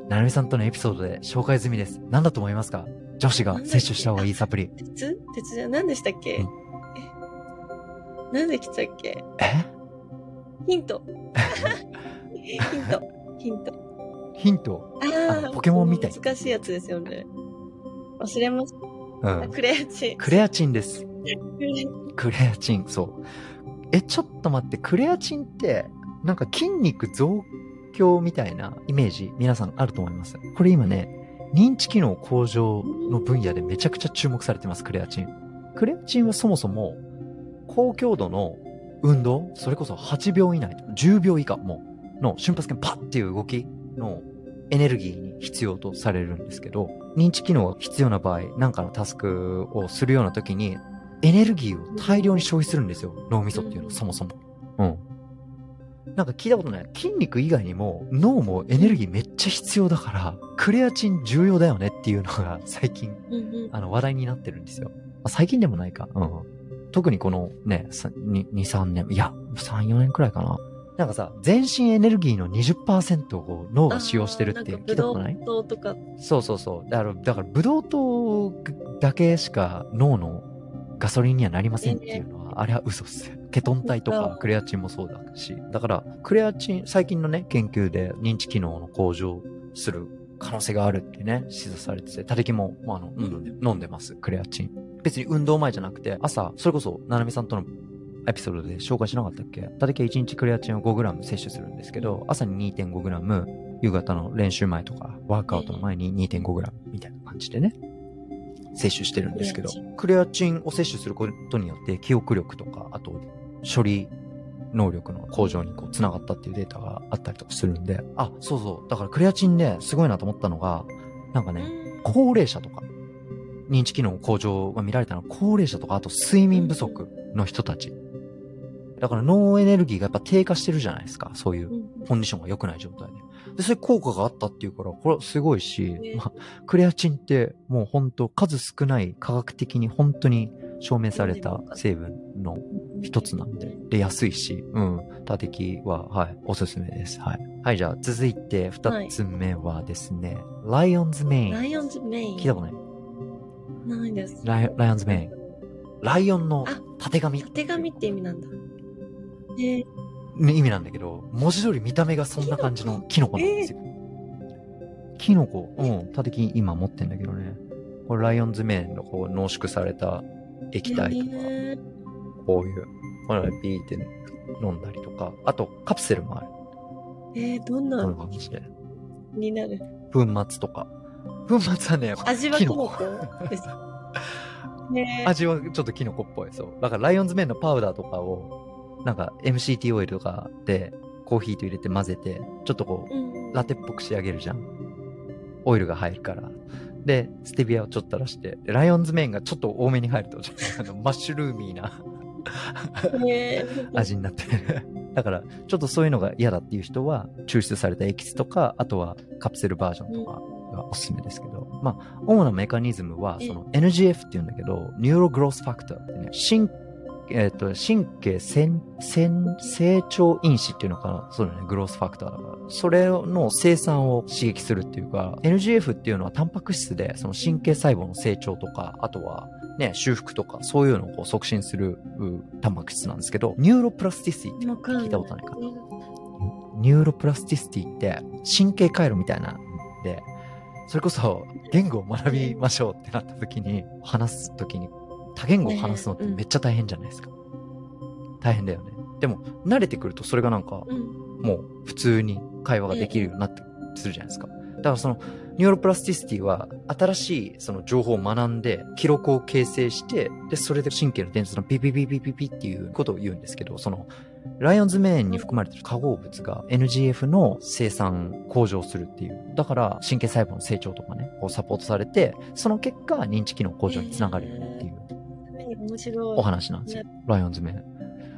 ななみさんとのエピソードで紹介済みです。何だと思いますか？女子が摂取した方がいいサプリ。鉄？鉄じゃ何でしたっけ？うんえなんで来たっけ？え？ヒント。ヒント。ヒント。ヒント。ああ、ポケモンみたい難しいやつですよね。忘れましうた。ん。クレアチン。クレアチンです。クレアチン、そう。え、ちょっと待って、クレアチンって、なんか筋肉増強みたいなイメージ、皆さんあると思います？これ今ね、認知機能向上の分野でめちゃくちゃ注目されてます、クレアチン。クレアチンはそもそも、高強度の運動、それこそ8秒以内、10秒以下も、の瞬発剣パッっていう動きのエネルギーに必要とされるんですけど、認知機能が必要な場合、なんかのタスクをするような時に、エネルギーを大量に消費するんですよ。脳みそっていうのは、そもそも。うん。なんか聞いたことない。筋肉以外にも脳もエネルギーめっちゃ必要だから、クレアチン重要だよねっていうのが 最近。あの話題になってるんですよ。あ最近でもないか。うん。特にこのね、さに2、3年、いや、3、4年くらいかな。なんかさ、全身エネルギーの20%を脳が使用してるって聞いたことない？ブドウ糖とか。そうそうそう。だから、だから、ブドウ糖だけしか脳のガソリンにはなりませんっていうのは、あれは嘘っす。ケトン体とかクレアチンもそうだし。だから、クレアチン、最近のね、研究で認知機能の向上する可能性があるってね、示唆されてて、たてきも、まあ、あの、飲んで、飲んでます、クレアチン。別に運動前じゃなくて、朝、それこそ、ななみさんとのエピソードで紹介しなかったっけ？たてきは1日クレアチンを 5g 摂取するんですけど、朝に 2.5g、夕方の練習前とか、ワークアウトの前に 2.5g みたいな感じでね、摂取してるんですけどクレアチ、クレアチンを摂取することによって記憶力とか、あと処理能力の向上にこう繋がったっていうデータがあったりとかするんで、あ、そうそう。だからクレアチンですごいなと思ったのが、なんかね、高齢者とか、認知機能向上が見られたのは高齢者とか、あと睡眠不足の人たち。だから脳エネルギーがやっぱ低下してるじゃないですか。そういううんコンディションが良くない状態で。で、そういう効果があったっていうから、これはすごいし、ねまあ、クレアチンってもう本当数少ない科学的に本当に証明された成分の一つなんで、で、安いし、うん、多敵は、はい、おすすめです。はい。はい、じゃあ続いて二つ目はですね、lion's mane。ライオンズメイン。聞いたことない？ないです。ラ lion's mane。ライオンのあたてがみたてがみって意味なんだ。意味なんだけど、文字通り見た目がそんな感じのキノコなんですよ。キノコ、うん、たてき今持ってんだけどね。これ lion's mane のこう濃縮された液体とか、えーこういう、これビーって飲んだりとか、あとカプセルもある。えー、どんこなの感じで。になる？粉末とか。粉末はね、味はキノコ？味はちょっとキノコっぽい。そう。だからライオンズメインのパウダーとかを、なんか MCT オイルとかでコーヒーと入れて混ぜて、ちょっとこう、うん、ラテっぽく仕上げるじゃん。オイルが入るから。で、ステビアをちょっと垂らして、でライオンズメインがちょっと多めに入ると、ちょっとあのマッシュルーミーなね 味になってる。だから、ちょっとそういうのが嫌だっていう人は、抽出されたエキスとか、あとはカプセルバージョンとかがおすすめですけど、まあ、主なメカニズムは、その NGF っていうんだけど、ニューログロースファクターってね、神えっ、と、神経線、線、成長因子っていうのかな？そうだね、グロースファクターだから。それの生産を刺激するっていうか、NGF っていうのはタンパク質で、その神経細胞の成長とか、あとは、ね、修復とか、そういうのをこう促進するタンパク質なんですけど、 neuroplasticity って聞いたことないかな？ neuroplasticity って神経回路みたいなんで、それこそ言語を学びましょうってなった時に、話す時に多言語を話すのってめっちゃ大変じゃないですか。大変だよね。でも、慣れてくるとそれがなんか、もう普通に会話ができるようになってするじゃないですか。だからその、neuroplasticity は新しいその情報を学んで記憶を形成して、で、それで神経の伝達のピピピピピピっていうことを言うんですけど、その、 lion's mane に含まれている化合物が NGF の生産向上するっていう。だから神経細胞の成長とかね、こうサポートされて、その結果認知機能向上につながるよねっていう。面白い。お話なんですよ。 lion's mane。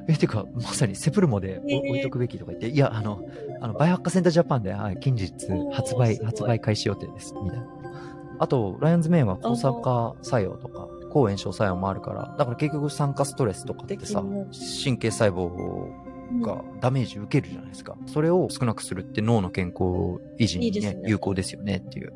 え、てか、まさにサンプルもで置いとくべきとか言って、いや、あの、あの、バイオハッカーセンタージャパンで、はい、近日発売、発売開始予定です、みたいな。あと、ライオンズメインは抗酸化作用とか、抗炎症作用もあるから、だから結局酸化ストレスとかってさ、神経細胞がダメージ受けるじゃないですか。それを少なくするって脳の健康維持にね、有効ですよねっていう。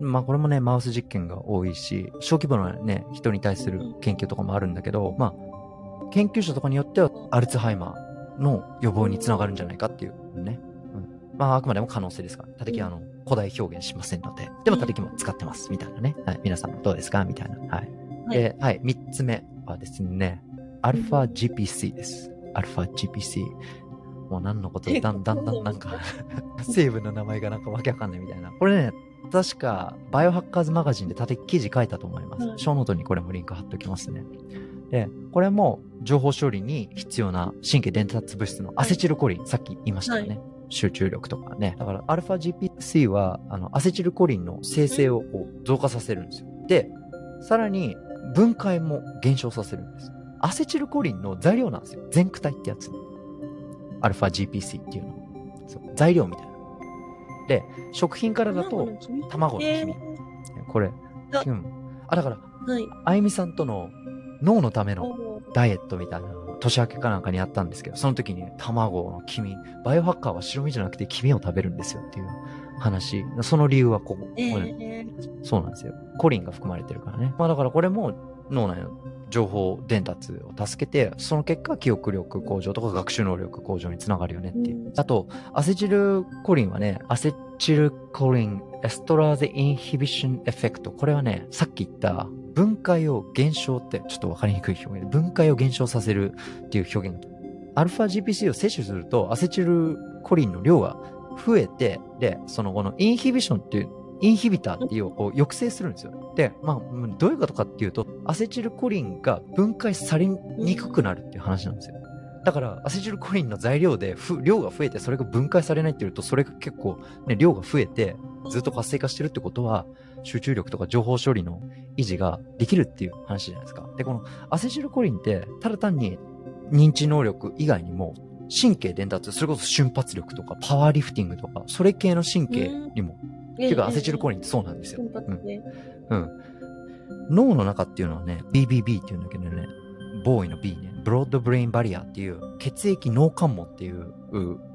まあこれもね、マウス実験が多いし、小規模なね、人に対する研究とかもあるんだけど、まあ、研究者とかによっては、アルツハイマーの予防につながるんじゃないかっていうね。うん、まああくまでも可能性ですから、たたきあの、古代表現しませんので、でもたたきも使ってます、みたいなね。はい、皆さんどうですかみたいな。はい。で、はい、三つ目はですね、アルファ GPC です。アルファ GPC。もう何のことだんだんだんなんか 成分の名前がなんかわけわかんないみたいな。これね、確か、バイオハッカーズマガジンで縦記事書いたと思います。うん、ショーノートにこれもリンク貼っておきますね。で、これも情報処理に必要な神経伝達物質のアセチルコリン、さっき言いましたよね。はい、集中力とかね。だから、アルファ GPC は、あの、アセチルコリンの生成をこう増加させるんですよ。で、さらに、分解も減少させるんです。アセチルコリンの材料なんですよ。全躯体ってやつ。アルファ GPC っていうの。材料みたいな。で、食品からだと、卵の黄身？これ、うん。あ、だから、はい。あゆみさんとの脳のためのダイエットみたいなの年明けかなんかにやったんですけど、その時に、卵の黄身、バイオハッカーは白身じゃなくて黄身を食べるんですよっていう話。その理由はここ、えー、そうなんですよ。コリンが含まれてるからね。まあだからこれも脳内の情報伝達を助けて、その結果、記憶力向上とか学習能力向上につながるよねっていう。あと、アセチルコリンはね、 acetylcholinesterase inhibition effect。これはね、さっき言った分解を減少って、ちょっとわかりにくい表現で、分解を減少させるっていう表現。アルファ GPC を摂取すると、アセチルコリンの量が増えて、で、その後のインヒビションっていうインヒビターっていうを抑制するんですよ。で、まあ、どういうことかっていうと、アセチルコリンが分解されにくくなるっていう話なんですよ。だから、アセチルコリンの材料で量が増えて、それが分解されないっていうと、それが結構、ね、量が増えて、ずっと活性化してるってことは、集中力とか情報処理の維持ができるっていう話じゃないですか。で、このアセチルコリンって、ただ単に認知能力以外にも、神経伝達、それこそ瞬発力とかパワーリフティングとか、それ系の神経にもっていうか、アセチルコリンってそうなんですよ。うん。うん。脳の中っていうのはね、BBB っていうんだけどね、ボーイの B ね、ブロードブレインバリアっていう血液脳関門っていう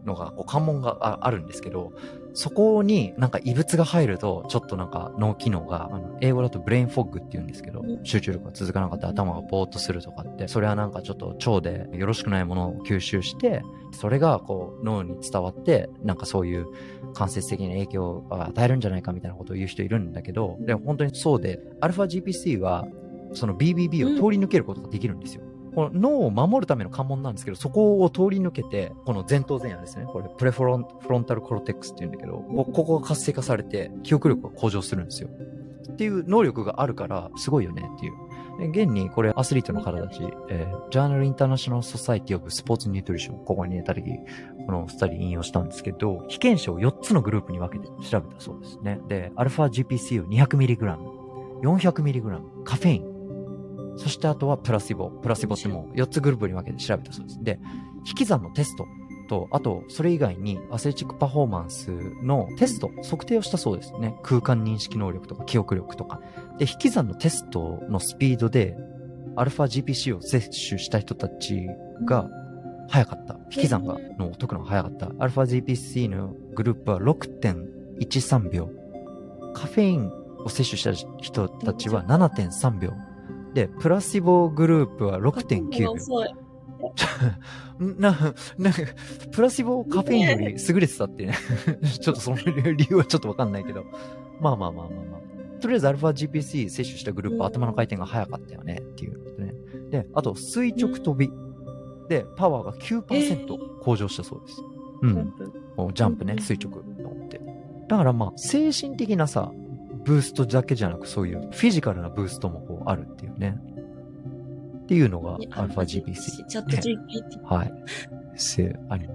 のが、こう関門があるんですけど、そこになんか異物が入ると、ちょっとなんか脳機能が、あの英語だとブレインフォッグって言うんですけど、集中力が続かなかった頭がぼーっとするとかって、それはなんかちょっと腸でよろしくないものを吸収して、それがこう脳に伝わって、なんかそういう間接的な影響を与えるんじゃないかみたいなことを言う人いるんだけど、でも本当にそうで、アルファ GPC はその BBB を通り抜けることができるんですよ。この脳を守るための関門なんですけど、そこを通り抜けて、この前頭前野ですね。これ、プレフロンフロンタルコロテックスって言うんだけど、ここが活性化されて、記憶力が向上するんですよ。っていう能力があるから、すごいよねっていう。現にこれアスリートの方たち、えー、ジャーナルインターナショナルソサイティオブスポーツニュートリション、ここにね、たり、このスタディ引用したんですけど、被験者を4つのグループに分けて調べたそうですね。で、アルファ GPC を 200mg、400mg、カフェイン、そしてあとはプラシボ。プラシボってもう4つグループに分けて調べたそうです。で、引き算のテストと、あと、それ以外にアスレチックパフォーマンスのテスト、測定をしたそうですね。空間認識能力とか記憶力とか。で、引き算のテストのスピードで、アルファ GPC を摂取した人たちが早かった。引き算が、の解くのが早かった。アルファ GPC のグループは6.13秒。カフェインを摂取した人たちは7.3秒。で、プラシボグループは6.9秒。遅い。な、なんか、プラシボカフェインより優れてたってね。ちょっとその理由はちょっとわかんないけど。まあまあまあまあまあ。とりあえずアルファ GPC 摂取したグループは頭の回転が速かったよねっていうことね。で、あと垂直飛び。で、パワーが9%向上したそうです。うん。もうジャンプねう、ん垂直のって。だからまあ、精神的なさ、ブーストだけじゃなく、そういうフィジカルなブーストもこうあるっていうね。っていうのがアルファ GPC。チャット GPT。はい。せ、あれ。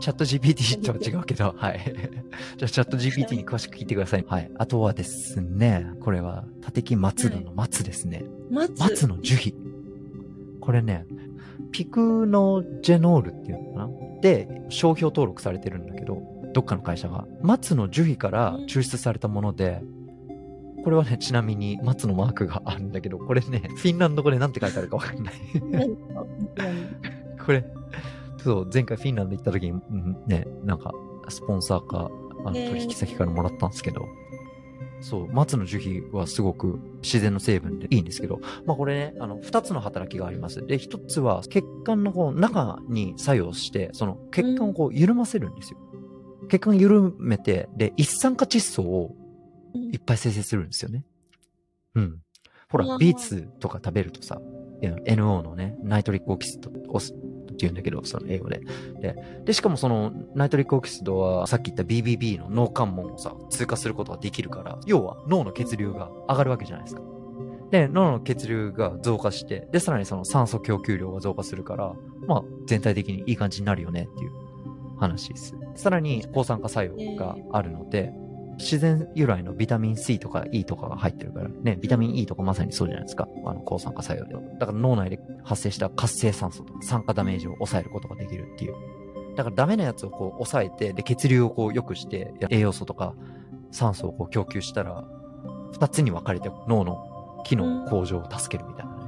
チャット GPT とは違うけど、はい。じゃあ、チャット GPT に詳しく聞いてください。はい。あとはですね、これは、立木松田の松ですね。松。松の樹皮。これね、ピクノジェノールっていうのかな？で、商標登録されてるんだけど、どっかの会社が。松の樹皮から抽出されたもので、これはね、ちなみに松のマークがあるんだけど、これね、フィンランド語でなんて書いてあるかわかんない。これ、そう、前回フィンランド行った時に、うんね、なんか、スポンサーか、あの、取引先からもらったんですけど、そう、松の樹皮はすごく自然の成分でいいんですけど、まあこれね、あの、二つの働きがあります。で、一つは血管のこう中に作用して、その血管をこう緩ませるんですよ。血管緩めて、で、一酸化窒素をいっぱい生成するんですよね。うん。ほら、ビーツとか食べるとさ、NO のね、ナイトリックオキシドオスって言うんだけど、その英語で。で、で、しかもそのナイトリックオキシドはさっき言った BBB の脳関門をさ、通過することができるから、要は脳の血流が上がるわけじゃないですか。で、脳の血流が増加して、で、さらにその酸素供給量が増加するから、まあ、全体的にいい感じになるよねっていう話です。さらに、抗酸化作用があるので、自然由来のビタミン C とか E とかが入ってるから、ね、ビタミン E とかまさにそうじゃないですか。あの、抗酸化作用で。だから脳内で発生した活性酸素とか酸化ダメージを抑えることができるっていう。だからダメなやつをこう抑えて、で、血流をこう良くして、栄養素とか酸素をこう供給したら、二つに分かれて脳の機能向上を助けるみたいなね。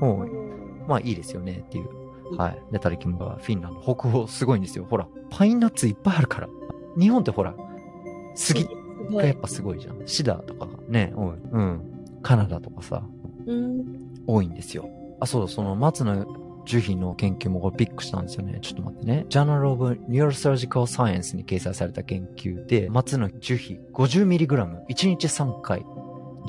もう、まあいいですよねっていう。はい。で、タリキンバはフィンランド、北欧すごいんですよ。ほら、パインナッツいっぱいあるから。日本ってほら、杉がやっ。ぱすごいじゃん。シダとかがね、多い。うん。カナダとかさ、うん。多いんですよ。あ、そう、その松の樹皮の研究もこれピックしたんですよね。ちょっと待ってね。Journal of Neurosurgical Science に掲載された研究で、松の樹皮 50mg、1日3回、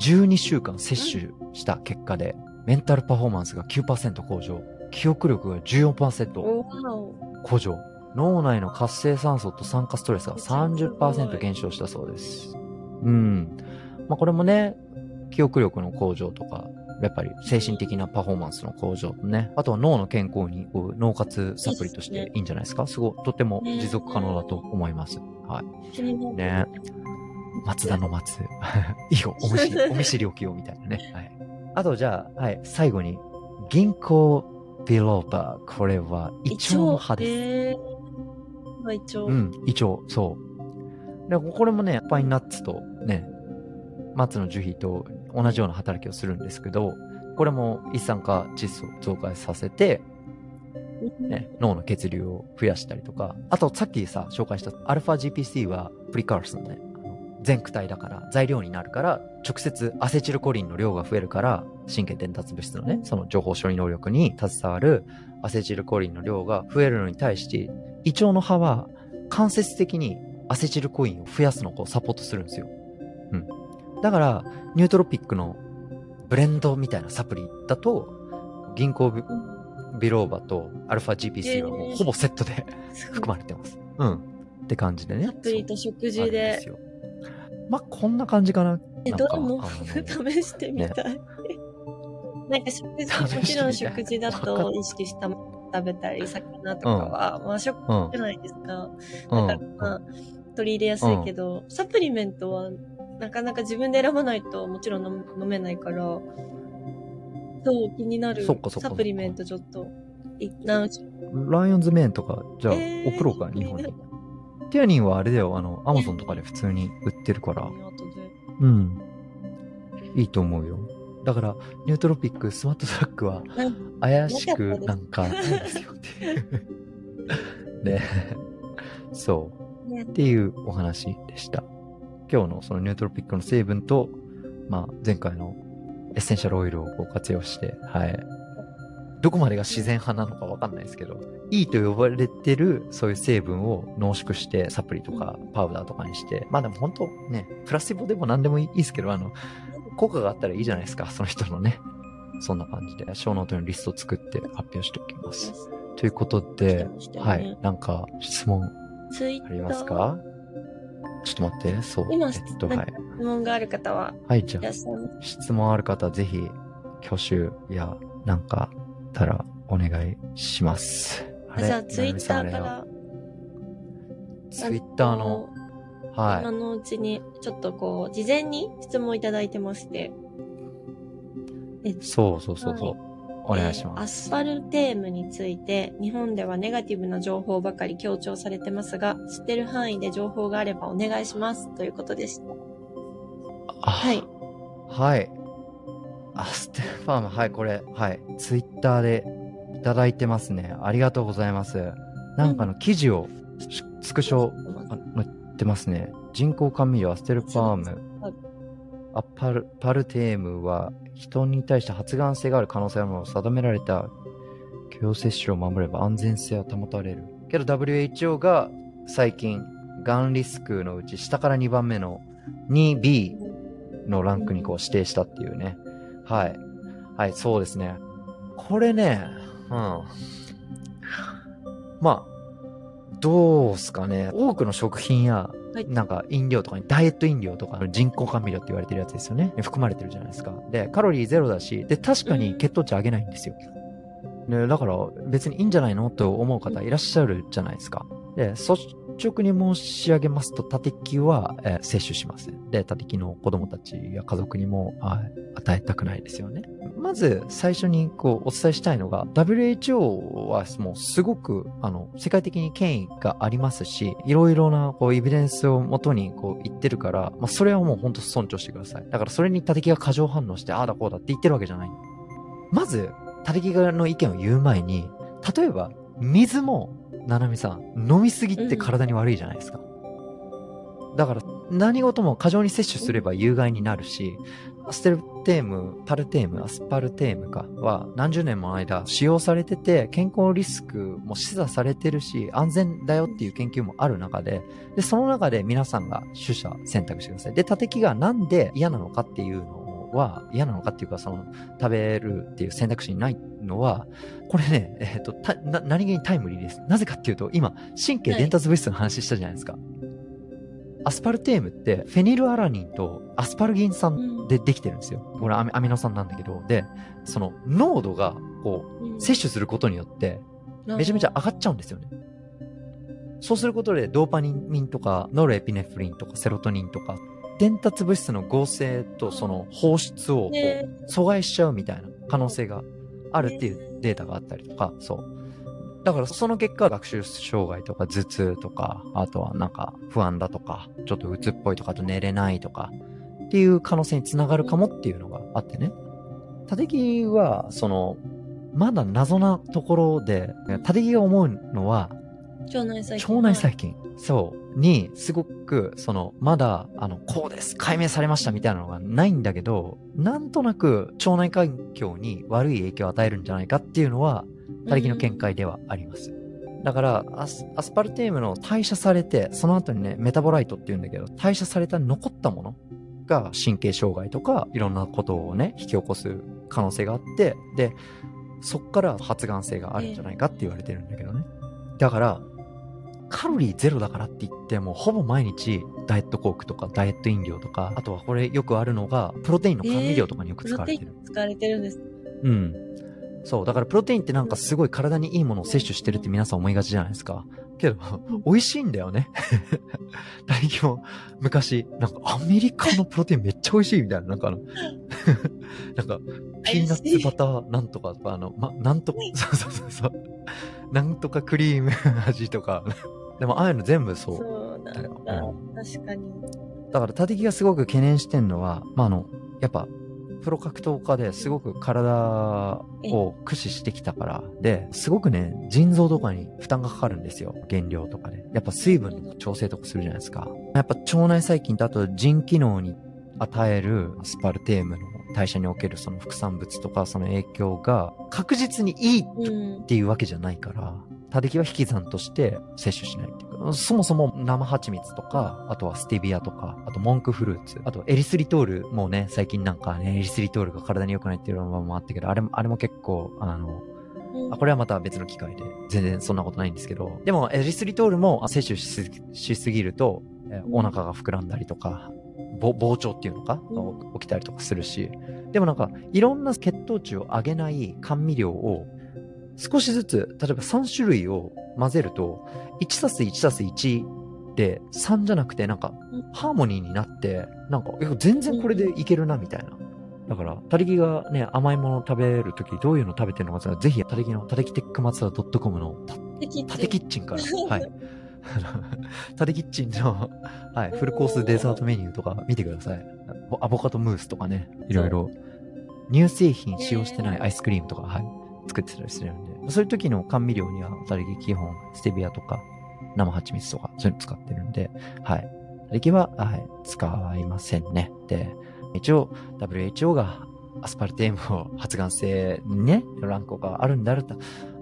12週間摂取した結果で、メンタルパフォーマンスが9%向上、記憶力が14%おわお。向上、脳内の活性酸素と酸化ストレスがめちゃくちゃすご30%い減少したそうです。うん。まあこれもね、記憶力の向上とか、やっぱり精神的なパフォーマンスの向上とね、あとは脳の健康に脳活サプリとしていいんじゃないですか？すごい、とても持続可能だと思います。はい。ね松田の松。いいよ、お見知り、お見知りおきよ、みたいなね。はい。あと、じゃあ、はい、最後に、銀行ビローバー。これは、イチョウの葉です。えーまあ、イチョウ。うん、イチョウ、そう。で、これもね、パインナッツとね、松の樹皮と同じような働きをするんですけど、これも一酸化窒素を増加させて、ね、脳の血流を増やしたりとか、あとさっきさ、紹介したアルファ GPC はプリカースのね、全躯体だから材料になるから、直接アセチルコリンの量が増えるから、神経伝達物質のね、その情報処理能力に携わるアセチルコリンの量が増えるのに対して、胃腸の葉は間接的にアセチルコリンを増やすのをサポートするんですよ。うん。だから、ニュートロピックのブレンドみたいなサプリだと、銀行ビビローバとアルファ GPC はもうほぼセットで 含まれてます。うん。って感じでね。サプリと食事そうあるんで。すよまあ、こんな感じかな。え、どれも 試してみたい。なんか食事、もちろん食事だと意識したもの食べたり、魚とかは、まあ食うん。じゃないですか？うだんから、まあ、取り入れやすいけど、サプリメントは、なかなか自分で選ばないともちろん飲飲めないから、そう、気になる。サプリメントちょっと、ライオンズメンとか、じゃあ、えー送ろうか、日本に。ティアニンはあれだよ、あの、アマゾンとかで普通に売ってるから。うん。いいと思うよ。だから、ニュートロピック、スマートトラックは、うん怪しくなんかないですよっていう。ね。そう。ねっていうお話でした。今日のその nootropic の成分と、まあ、前回のエッセンシャルオイルをこう活用して、はい。どこまでが自然派なのかわかんないですけど、いいと呼ばれてるそういう成分を濃縮してサプリとかパウダーとかにして、まあでも本当ね、プラシボでも何でもいいですけど、あの、効果があったらいいじゃないですか、その人のね。そんな感じで、ショーノートのリストを作って発表しておきます。ということで、ねはい。なんか質問ありますか？ちょっと待って、そう。今えっと、はい。質問がある方ははい、じゃあ。質問ある方、ぜひ、挙手や、なんか、たら、お願いします。あじゃあ、ツイッターか。ら、ツイッターの、今はのうちに、ちょっとこう、事前に質問いただいてまして。そうそうそうそう。お願いしまアす。スパルテームについて、日本ではネガティブな情報ばかり強調されてますが、知ってる範囲で情報があればお願いします。ということでした。あはい。はい。アステルファーム、はい、これ、はい。ツイッターでいただいてますね。ありがとうございます。なんかあの記事をしスクショあ載ってますね。人工甘味料アステルパームはい。アパルパルテームは人に対して発がん性がある可能性ものを定められた許容摂取を守れば安全性は保たれる。けど WHO が最近、がんリスクのうち下から2番目の 2B のランクにこう指定したっていうね。はい。はい、そうですね。これね、うん。まあ、どうすかね。多くの食品や、はいなんか飲料とかに、ダイエット飲料とかの人工甘味料って言われてるやつですよね。含まれてるじゃないですか。で、カロリーゼロだし、で、確かに血糖値上げないんですよ。で、だから別にいいんじゃないの？と思う方いらっしゃるじゃないですか。で、率直に申し上げますと、タテキは、えー摂取しません。で、タテキの子供たちや家族にも、はい与えたくないですよね。まず、最初にこう、お伝えしたいのが、WHO はもうすごく、あの、世界的に権威がありますし、いろいろな、こう、エビデンスをもとに、こう、言ってるから、まあ、それはもう本当尊重してください。だから、それにタテキが過剰反応して、ああだこうだって言ってるわけじゃない。まず、タテキがの意見を言う前に、例えば、水も、ななみさん、飲みすぎって体に悪いじゃないですか。だから、何事も過剰に摂取すれば有害になるし、アステルテーム、パルテーム、アスパルテームかは何十年もの間使用されてて、健康リスクも示唆されてるし、安全だよっていう研究もある中で、で、その中で皆さんが取捨選択してください。で、タテキがなんで嫌なのかっていうのは、嫌なのかっていうか、その、食べるっていう選択肢にないのは、これね、えっ、と、た、な、何気にタイムリーです。なぜかっていうと、今、神経伝達物質の話したじゃないですか。アスパルテームって、フェニルアラニンとアスパルギン酸でできてるんですよ。これアミアミノ酸なんだけど、で、その濃度が、こう、うん摂取することによって、めちゃめちゃ上がっちゃうんですよね。そうすることで、ドーパミンとか、ノルエピネフリンとか、セロトニンとか、伝達物質の合成とその放出を阻害しちゃうみたいな可能性があるっていうデータがあったりとか、そう。だからその結果、学習障害とか頭痛とか、あとはなんか不安だとか、ちょっと鬱っぽいとか、あと寝れないとか、っていう可能性につながるかもっていうのがあってね。タテキは、その、まだ謎なところで、タテキが思うのは、腸内細菌。腸内細菌、そう、に、すごく、その、まだ、あの、こうです、解明されましたみたいなのがないんだけど、なんとなく腸内環境に悪い影響を与えるんじゃないかっていうのは、たてきの見解ではあります。だからアス、アスパルテームの代謝されて、その後にね、 metabolite って言うんだけど、代謝された残ったものが神経障害とか、いろんなことをね、引き起こす可能性があって、で、そっから発がん性があるんじゃないかって言われてるんだけどね。だから、カロリーゼロだからって言っても、ほぼ毎日ダイエットコークとかダイエット飲料とか、あとはこれよくあるのが、プロテインの甘味料とかによく使われてる。テイン使われてるんです。うん。そう。だからプロテインってなんかすごい体にいいものを摂取してるって皆さん思いがちじゃないですか。けど、美味しいんだよね。大気も昔、なんかアメリカのプロテインめっちゃ美味しいみたいな、なんかあの、なんか、ピーナッツバターなんとかとか、あの、ま、なんとか、そうそうそうそう。なんとかクリーム味とか。でも、ああいうの全部そう。そうなんだ。うん確かに。だから、タテキがすごく懸念してんのは、まあ、あの、やっぱ、プロ格闘家ですごく体を駆使してきたから、で、すごくね、腎臓とかに負担がかかるんですよ。減量とかで。やっぱ水分の調整とかするじゃないですか。やっぱ腸内細菌とあと腎機能に与えるスパルテームの代謝におけるその副産物とかその影響が確実にいいうんっ。ていうわけじゃないから、タデキは引き算として摂取しないっていう。か、そもそも生蜂蜜とか、あとはステビアとか、あとモンクフルーツ、あとエリスリトールもね、最近なんかね、エリスリトールが体に良くないっていうのもあったけど、あれも、あれも結構、あの、あこれはまた別の機会で、全然そんなことないんですけど、でもエリスリトールもあ摂取しすぎると、えーお腹が膨らんだりとか、ぼ膨張っていうのか、う起きたりとかするし、でもなんか、いろんな血糖値を上げない甘味料を少しずつ、例えば3種類を混ぜると、1たす1たす1で3じゃなくて、なんかうん、ハーモニーになって、なんか、全然これでいけるな、みたいな。だから、たりきがね、甘いものを食べるとき、どういうの食べてるのかぜひ、たりきの、たりきテックマツダ .com のたたてキッチンから、はい。たてキッチンの、はい、フルコースデザートメニューとか見てください。アボカドムースとかね、いろいろ、乳製品使用してないアイスクリームとか、はい、作ってたりするんで、そういう時の甘味料には、たてき基本、ステビアとか、生蜂蜜とか、そういうの使ってるんで、はい。たてきは、はい、使いませんね。で、一応、WHO がアスパルテームを発がん性にね、ランクがあるんであると、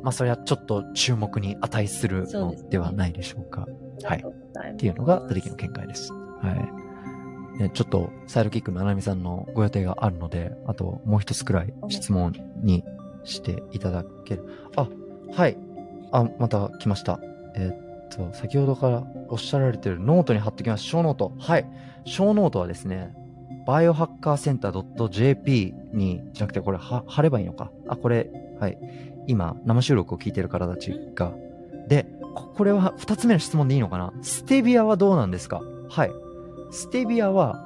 まあ、それはちょっと注目に値するのではないでしょうか。はいっっていうのが、たてきの見解です。はい。ねちょっと、 sidekick のななみさんのご予定があるので、あともう一つくらい質問にしていただける。はい。あ、また来ました。えーっと、先ほどからおっしゃられてるノートに貼ってきます。ショーノート。はい。ショーノートはですね、バイオハッカーセンター .jp に、じゃなくてこれは貼ればいいのか。あ、これ、はい。今、生収録を聞いてる方たちが。で、これは二つ目の質問でいいのかなステビアはどうなんですか？はい。ステビアは、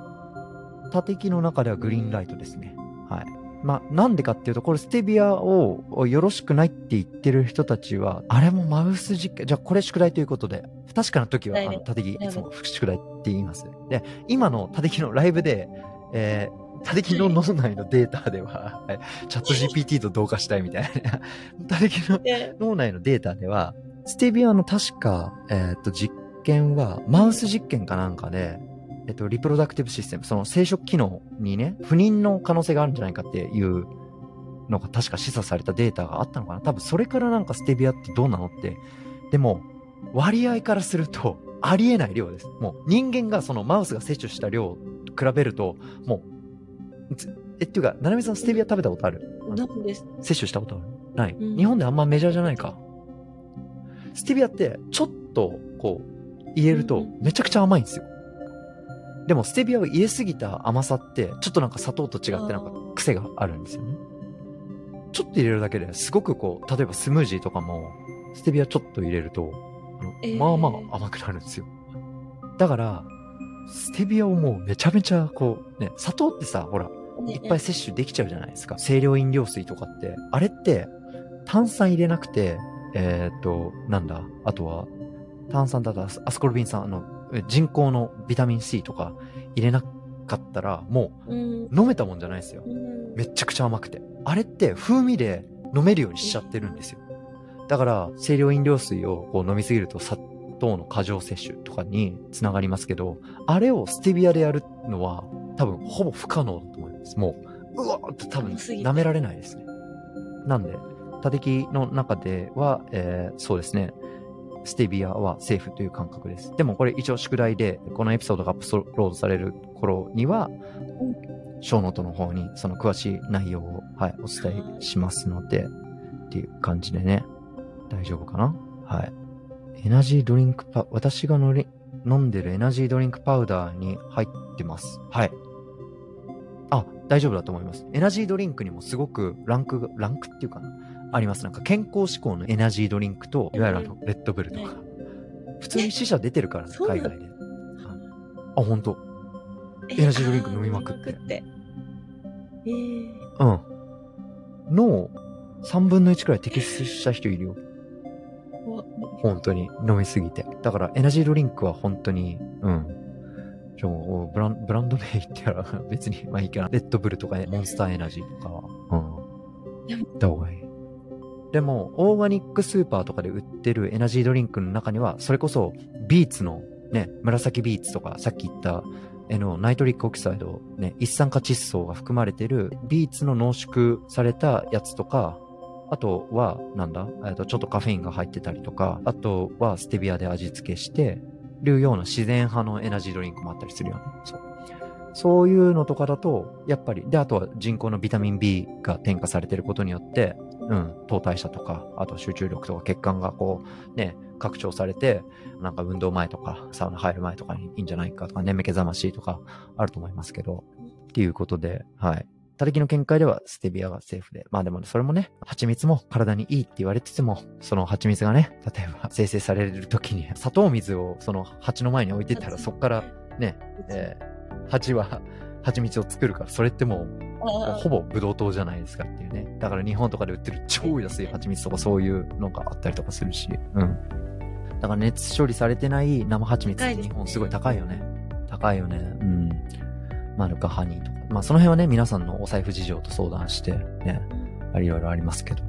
他敵の中ではグリーンライトですね。はい。まあ、なんでかっていうと、これステビアををよろしくないって言ってる人たちは、あれもマウス実験、じゃあこれ宿題ということで、不確かな時は、はいあの、他敵いはいつも宿題って言います。で、今の他敵のライブで、えー、他敵の脳内のデータでは、はい、チャット GPT と同化したいみたいな。他敵ので脳内のデータでは、ステビアの確か、えーっと、実験は、マウス実験かなんかで、えっと、リプロダクティブシステム、その生殖機能にね、不妊の可能性があるんじゃないかっていうのが確か示唆されたデータがあったのかな多分それからなんかステビアってどうなのって。でも、割合からすると、ありえない量です。もう、人間がそのマウスが摂取した量と比べると、もう、つえ、っていうか、ななみさんステビア食べたことある？なんです。摂取したことあるない、うん日本であんまメジャーじゃないか？ステビアって、ちょっと、こう、入れるとうん、めちゃくちゃ甘いんですよ。でも、ステビアを入れすぎた甘さって、ちょっとなんか砂糖と違ってなんか癖があるんですよね。ちょっと入れるだけですごくこう、例えばスムージーとかも、ステビアちょっと入れると、あのえーまあまあ甘くなるんですよ。だから、ステビアをもうめちゃめちゃこう、ね、砂糖ってさ、ほら、いっぱい摂取できちゃうじゃないですか。清涼飲料水とかって。あれって、炭酸入れなくて、えーっと、なんだ、あとは、炭酸だとアスアスコルビン酸、あの、え人工のビタミン C とか入れなかったら、もう飲めたもんじゃないですよ。うんめっちゃくちゃ甘くて。あれって風味で飲めるようにしちゃってるんですよ。だから、清涼飲料水をこう飲みすぎると砂糖の過剰摂取とかにつながりますけど、あれをステビアでやるのは多分ほぼ不可能だと思います。もう、うわーって多分舐められないですね。なんで、他敵の中では、えーそうですね、ステビアはセーフという感覚です。でもこれ一応宿題で、このエピソードがアップロードされる頃には、ショーノートの方にその詳しい内容を、はい、お伝えしますので、っていう感じでね、大丈夫かな？はい。エナジードリンクパ、私がのり飲んでるエナジードリンクパウダーに入ってます。はい。あ、大丈夫だと思います。エナジードリンクにもすごくランクが、ランクっていうかな？あります。なんか健康志向のエナジードリンクと、いわゆるあの、レッドブルとか。普通に死者出てるからね、海外で。あ、本当エナジードリンク飲みまくってえー、うん。の3分の1くらい摘出した人いるよ。本当に飲みすぎて。だからエナジードリンクは本当に、うん。じゃあもうブランブランド名言ったら別にまあいいかな。レッドブルとかモンスターエナジーとかは、うん。行った方がいい。でも、オーガニックスーパーとかで売ってるエナジードリンクの中には、それこそビーツのね、紫ビーツとか、さっき言った NO、 nitric oxide、ね、一酸化窒素が含まれてるビーツの濃縮されたやつとか、あとは、なんだ、えっとちょっとカフェインが入ってたりとか、あとはステビアで味付けしてるような自然派のエナジードリンクもあったりするよね。そう。そういうのとかだと、やっぱり、で、あとは人工のビタミン B が添加されてることによって、うん、糖代謝とか、あと集中力とか血管がこう、ね、拡張されて、なんか運動前とか、サウナ入る前とかにいいんじゃないかとか、眠気覚ましいとかあると思いますけど、っていうことで、はい。他力の見解ではステビアがセーフで。まあでもそれもね、蜂蜜も体にいいって言われてても、その蜂蜜がね、例えば生成される時に砂糖水をその蜂の前に置いてたらそこからね、えー蜂は蜂蜜を作るから、それってもうあほぼブドウ糖じゃないですかっていうね。だから日本とかで売ってる超安い蜂蜜とかそういうのがあったりとかするし。うん。だから熱処理されてない生蜂蜜って日本すごい高いよね。高いよね。うん。マルカハニーとか。まあその辺はね、皆さんのお財布事情と相談して、ね、いろいろありますけど。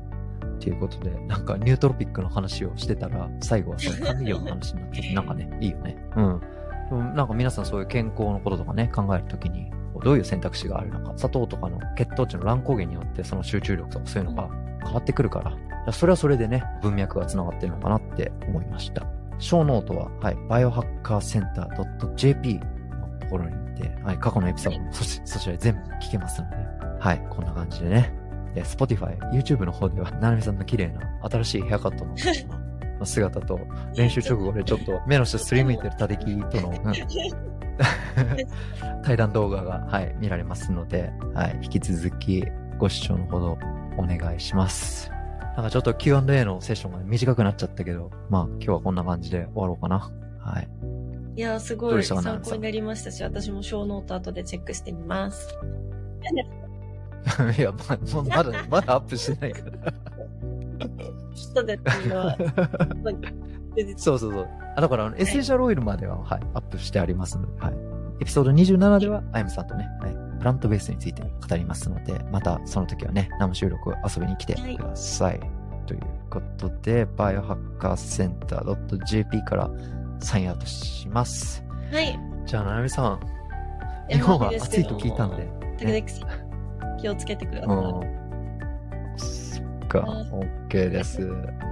っていうことで、なんかニュートロピックの話をしてたら、最後はその甘味料の話になってて、なんかね、いいよね。うん。なんか皆さんそういう健康のこととかね、考えるときに、どういう選択肢があるのか、砂糖とかの血糖値の乱高下によってその集中力とかそういうのが変わってくるから、それはそれでね、文脈が繋がってるのかなって思いました。ショーノートは、はい、バイオハッカーセンター .jp のところに行って、はい、過去のエピソードもそしそちらで全部聞けますので、はい、こんな感じでね。で、Spotify、YouTube の方では、ななみさんの綺麗な新しいヘアカットの の姿と、練習直後でちょっと目の下すりむいてる立木との、うん 対談動画が、はい、見られますので、はい、引き続きご視聴のほどお願いします。なんかちょっと Q&A のセッションが短くなっちゃったけど、まあ今日はこんな感じで終わろうかな。はい。いや、すごい参考になりましたし、私もショーノート後でチェックしてみます。いや、まままだ、まだアップしてないから。ちょっとでっていうのは、まあそうそうそう。あだから、あのエッセンシャルオイルまでは、はい、アップしてありますので、はい。エピソード27では、あやむさんとね、はい、プラントベースについて語りますので、またその時はね、生収録遊びに来てください。ということで、バイオハッカーセンター .jp からサインアウトします。はい。じゃあ、ななみさん、日本は暑いと聞いたんで。竹崎さん、気をつけてください。か、OK です。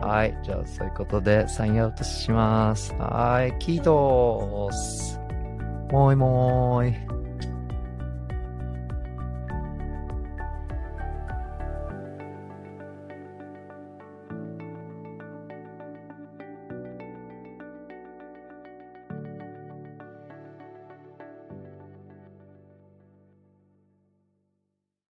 はい。じゃあ、そういうことで、サインアウトします。はい。キートース。もーいもーい。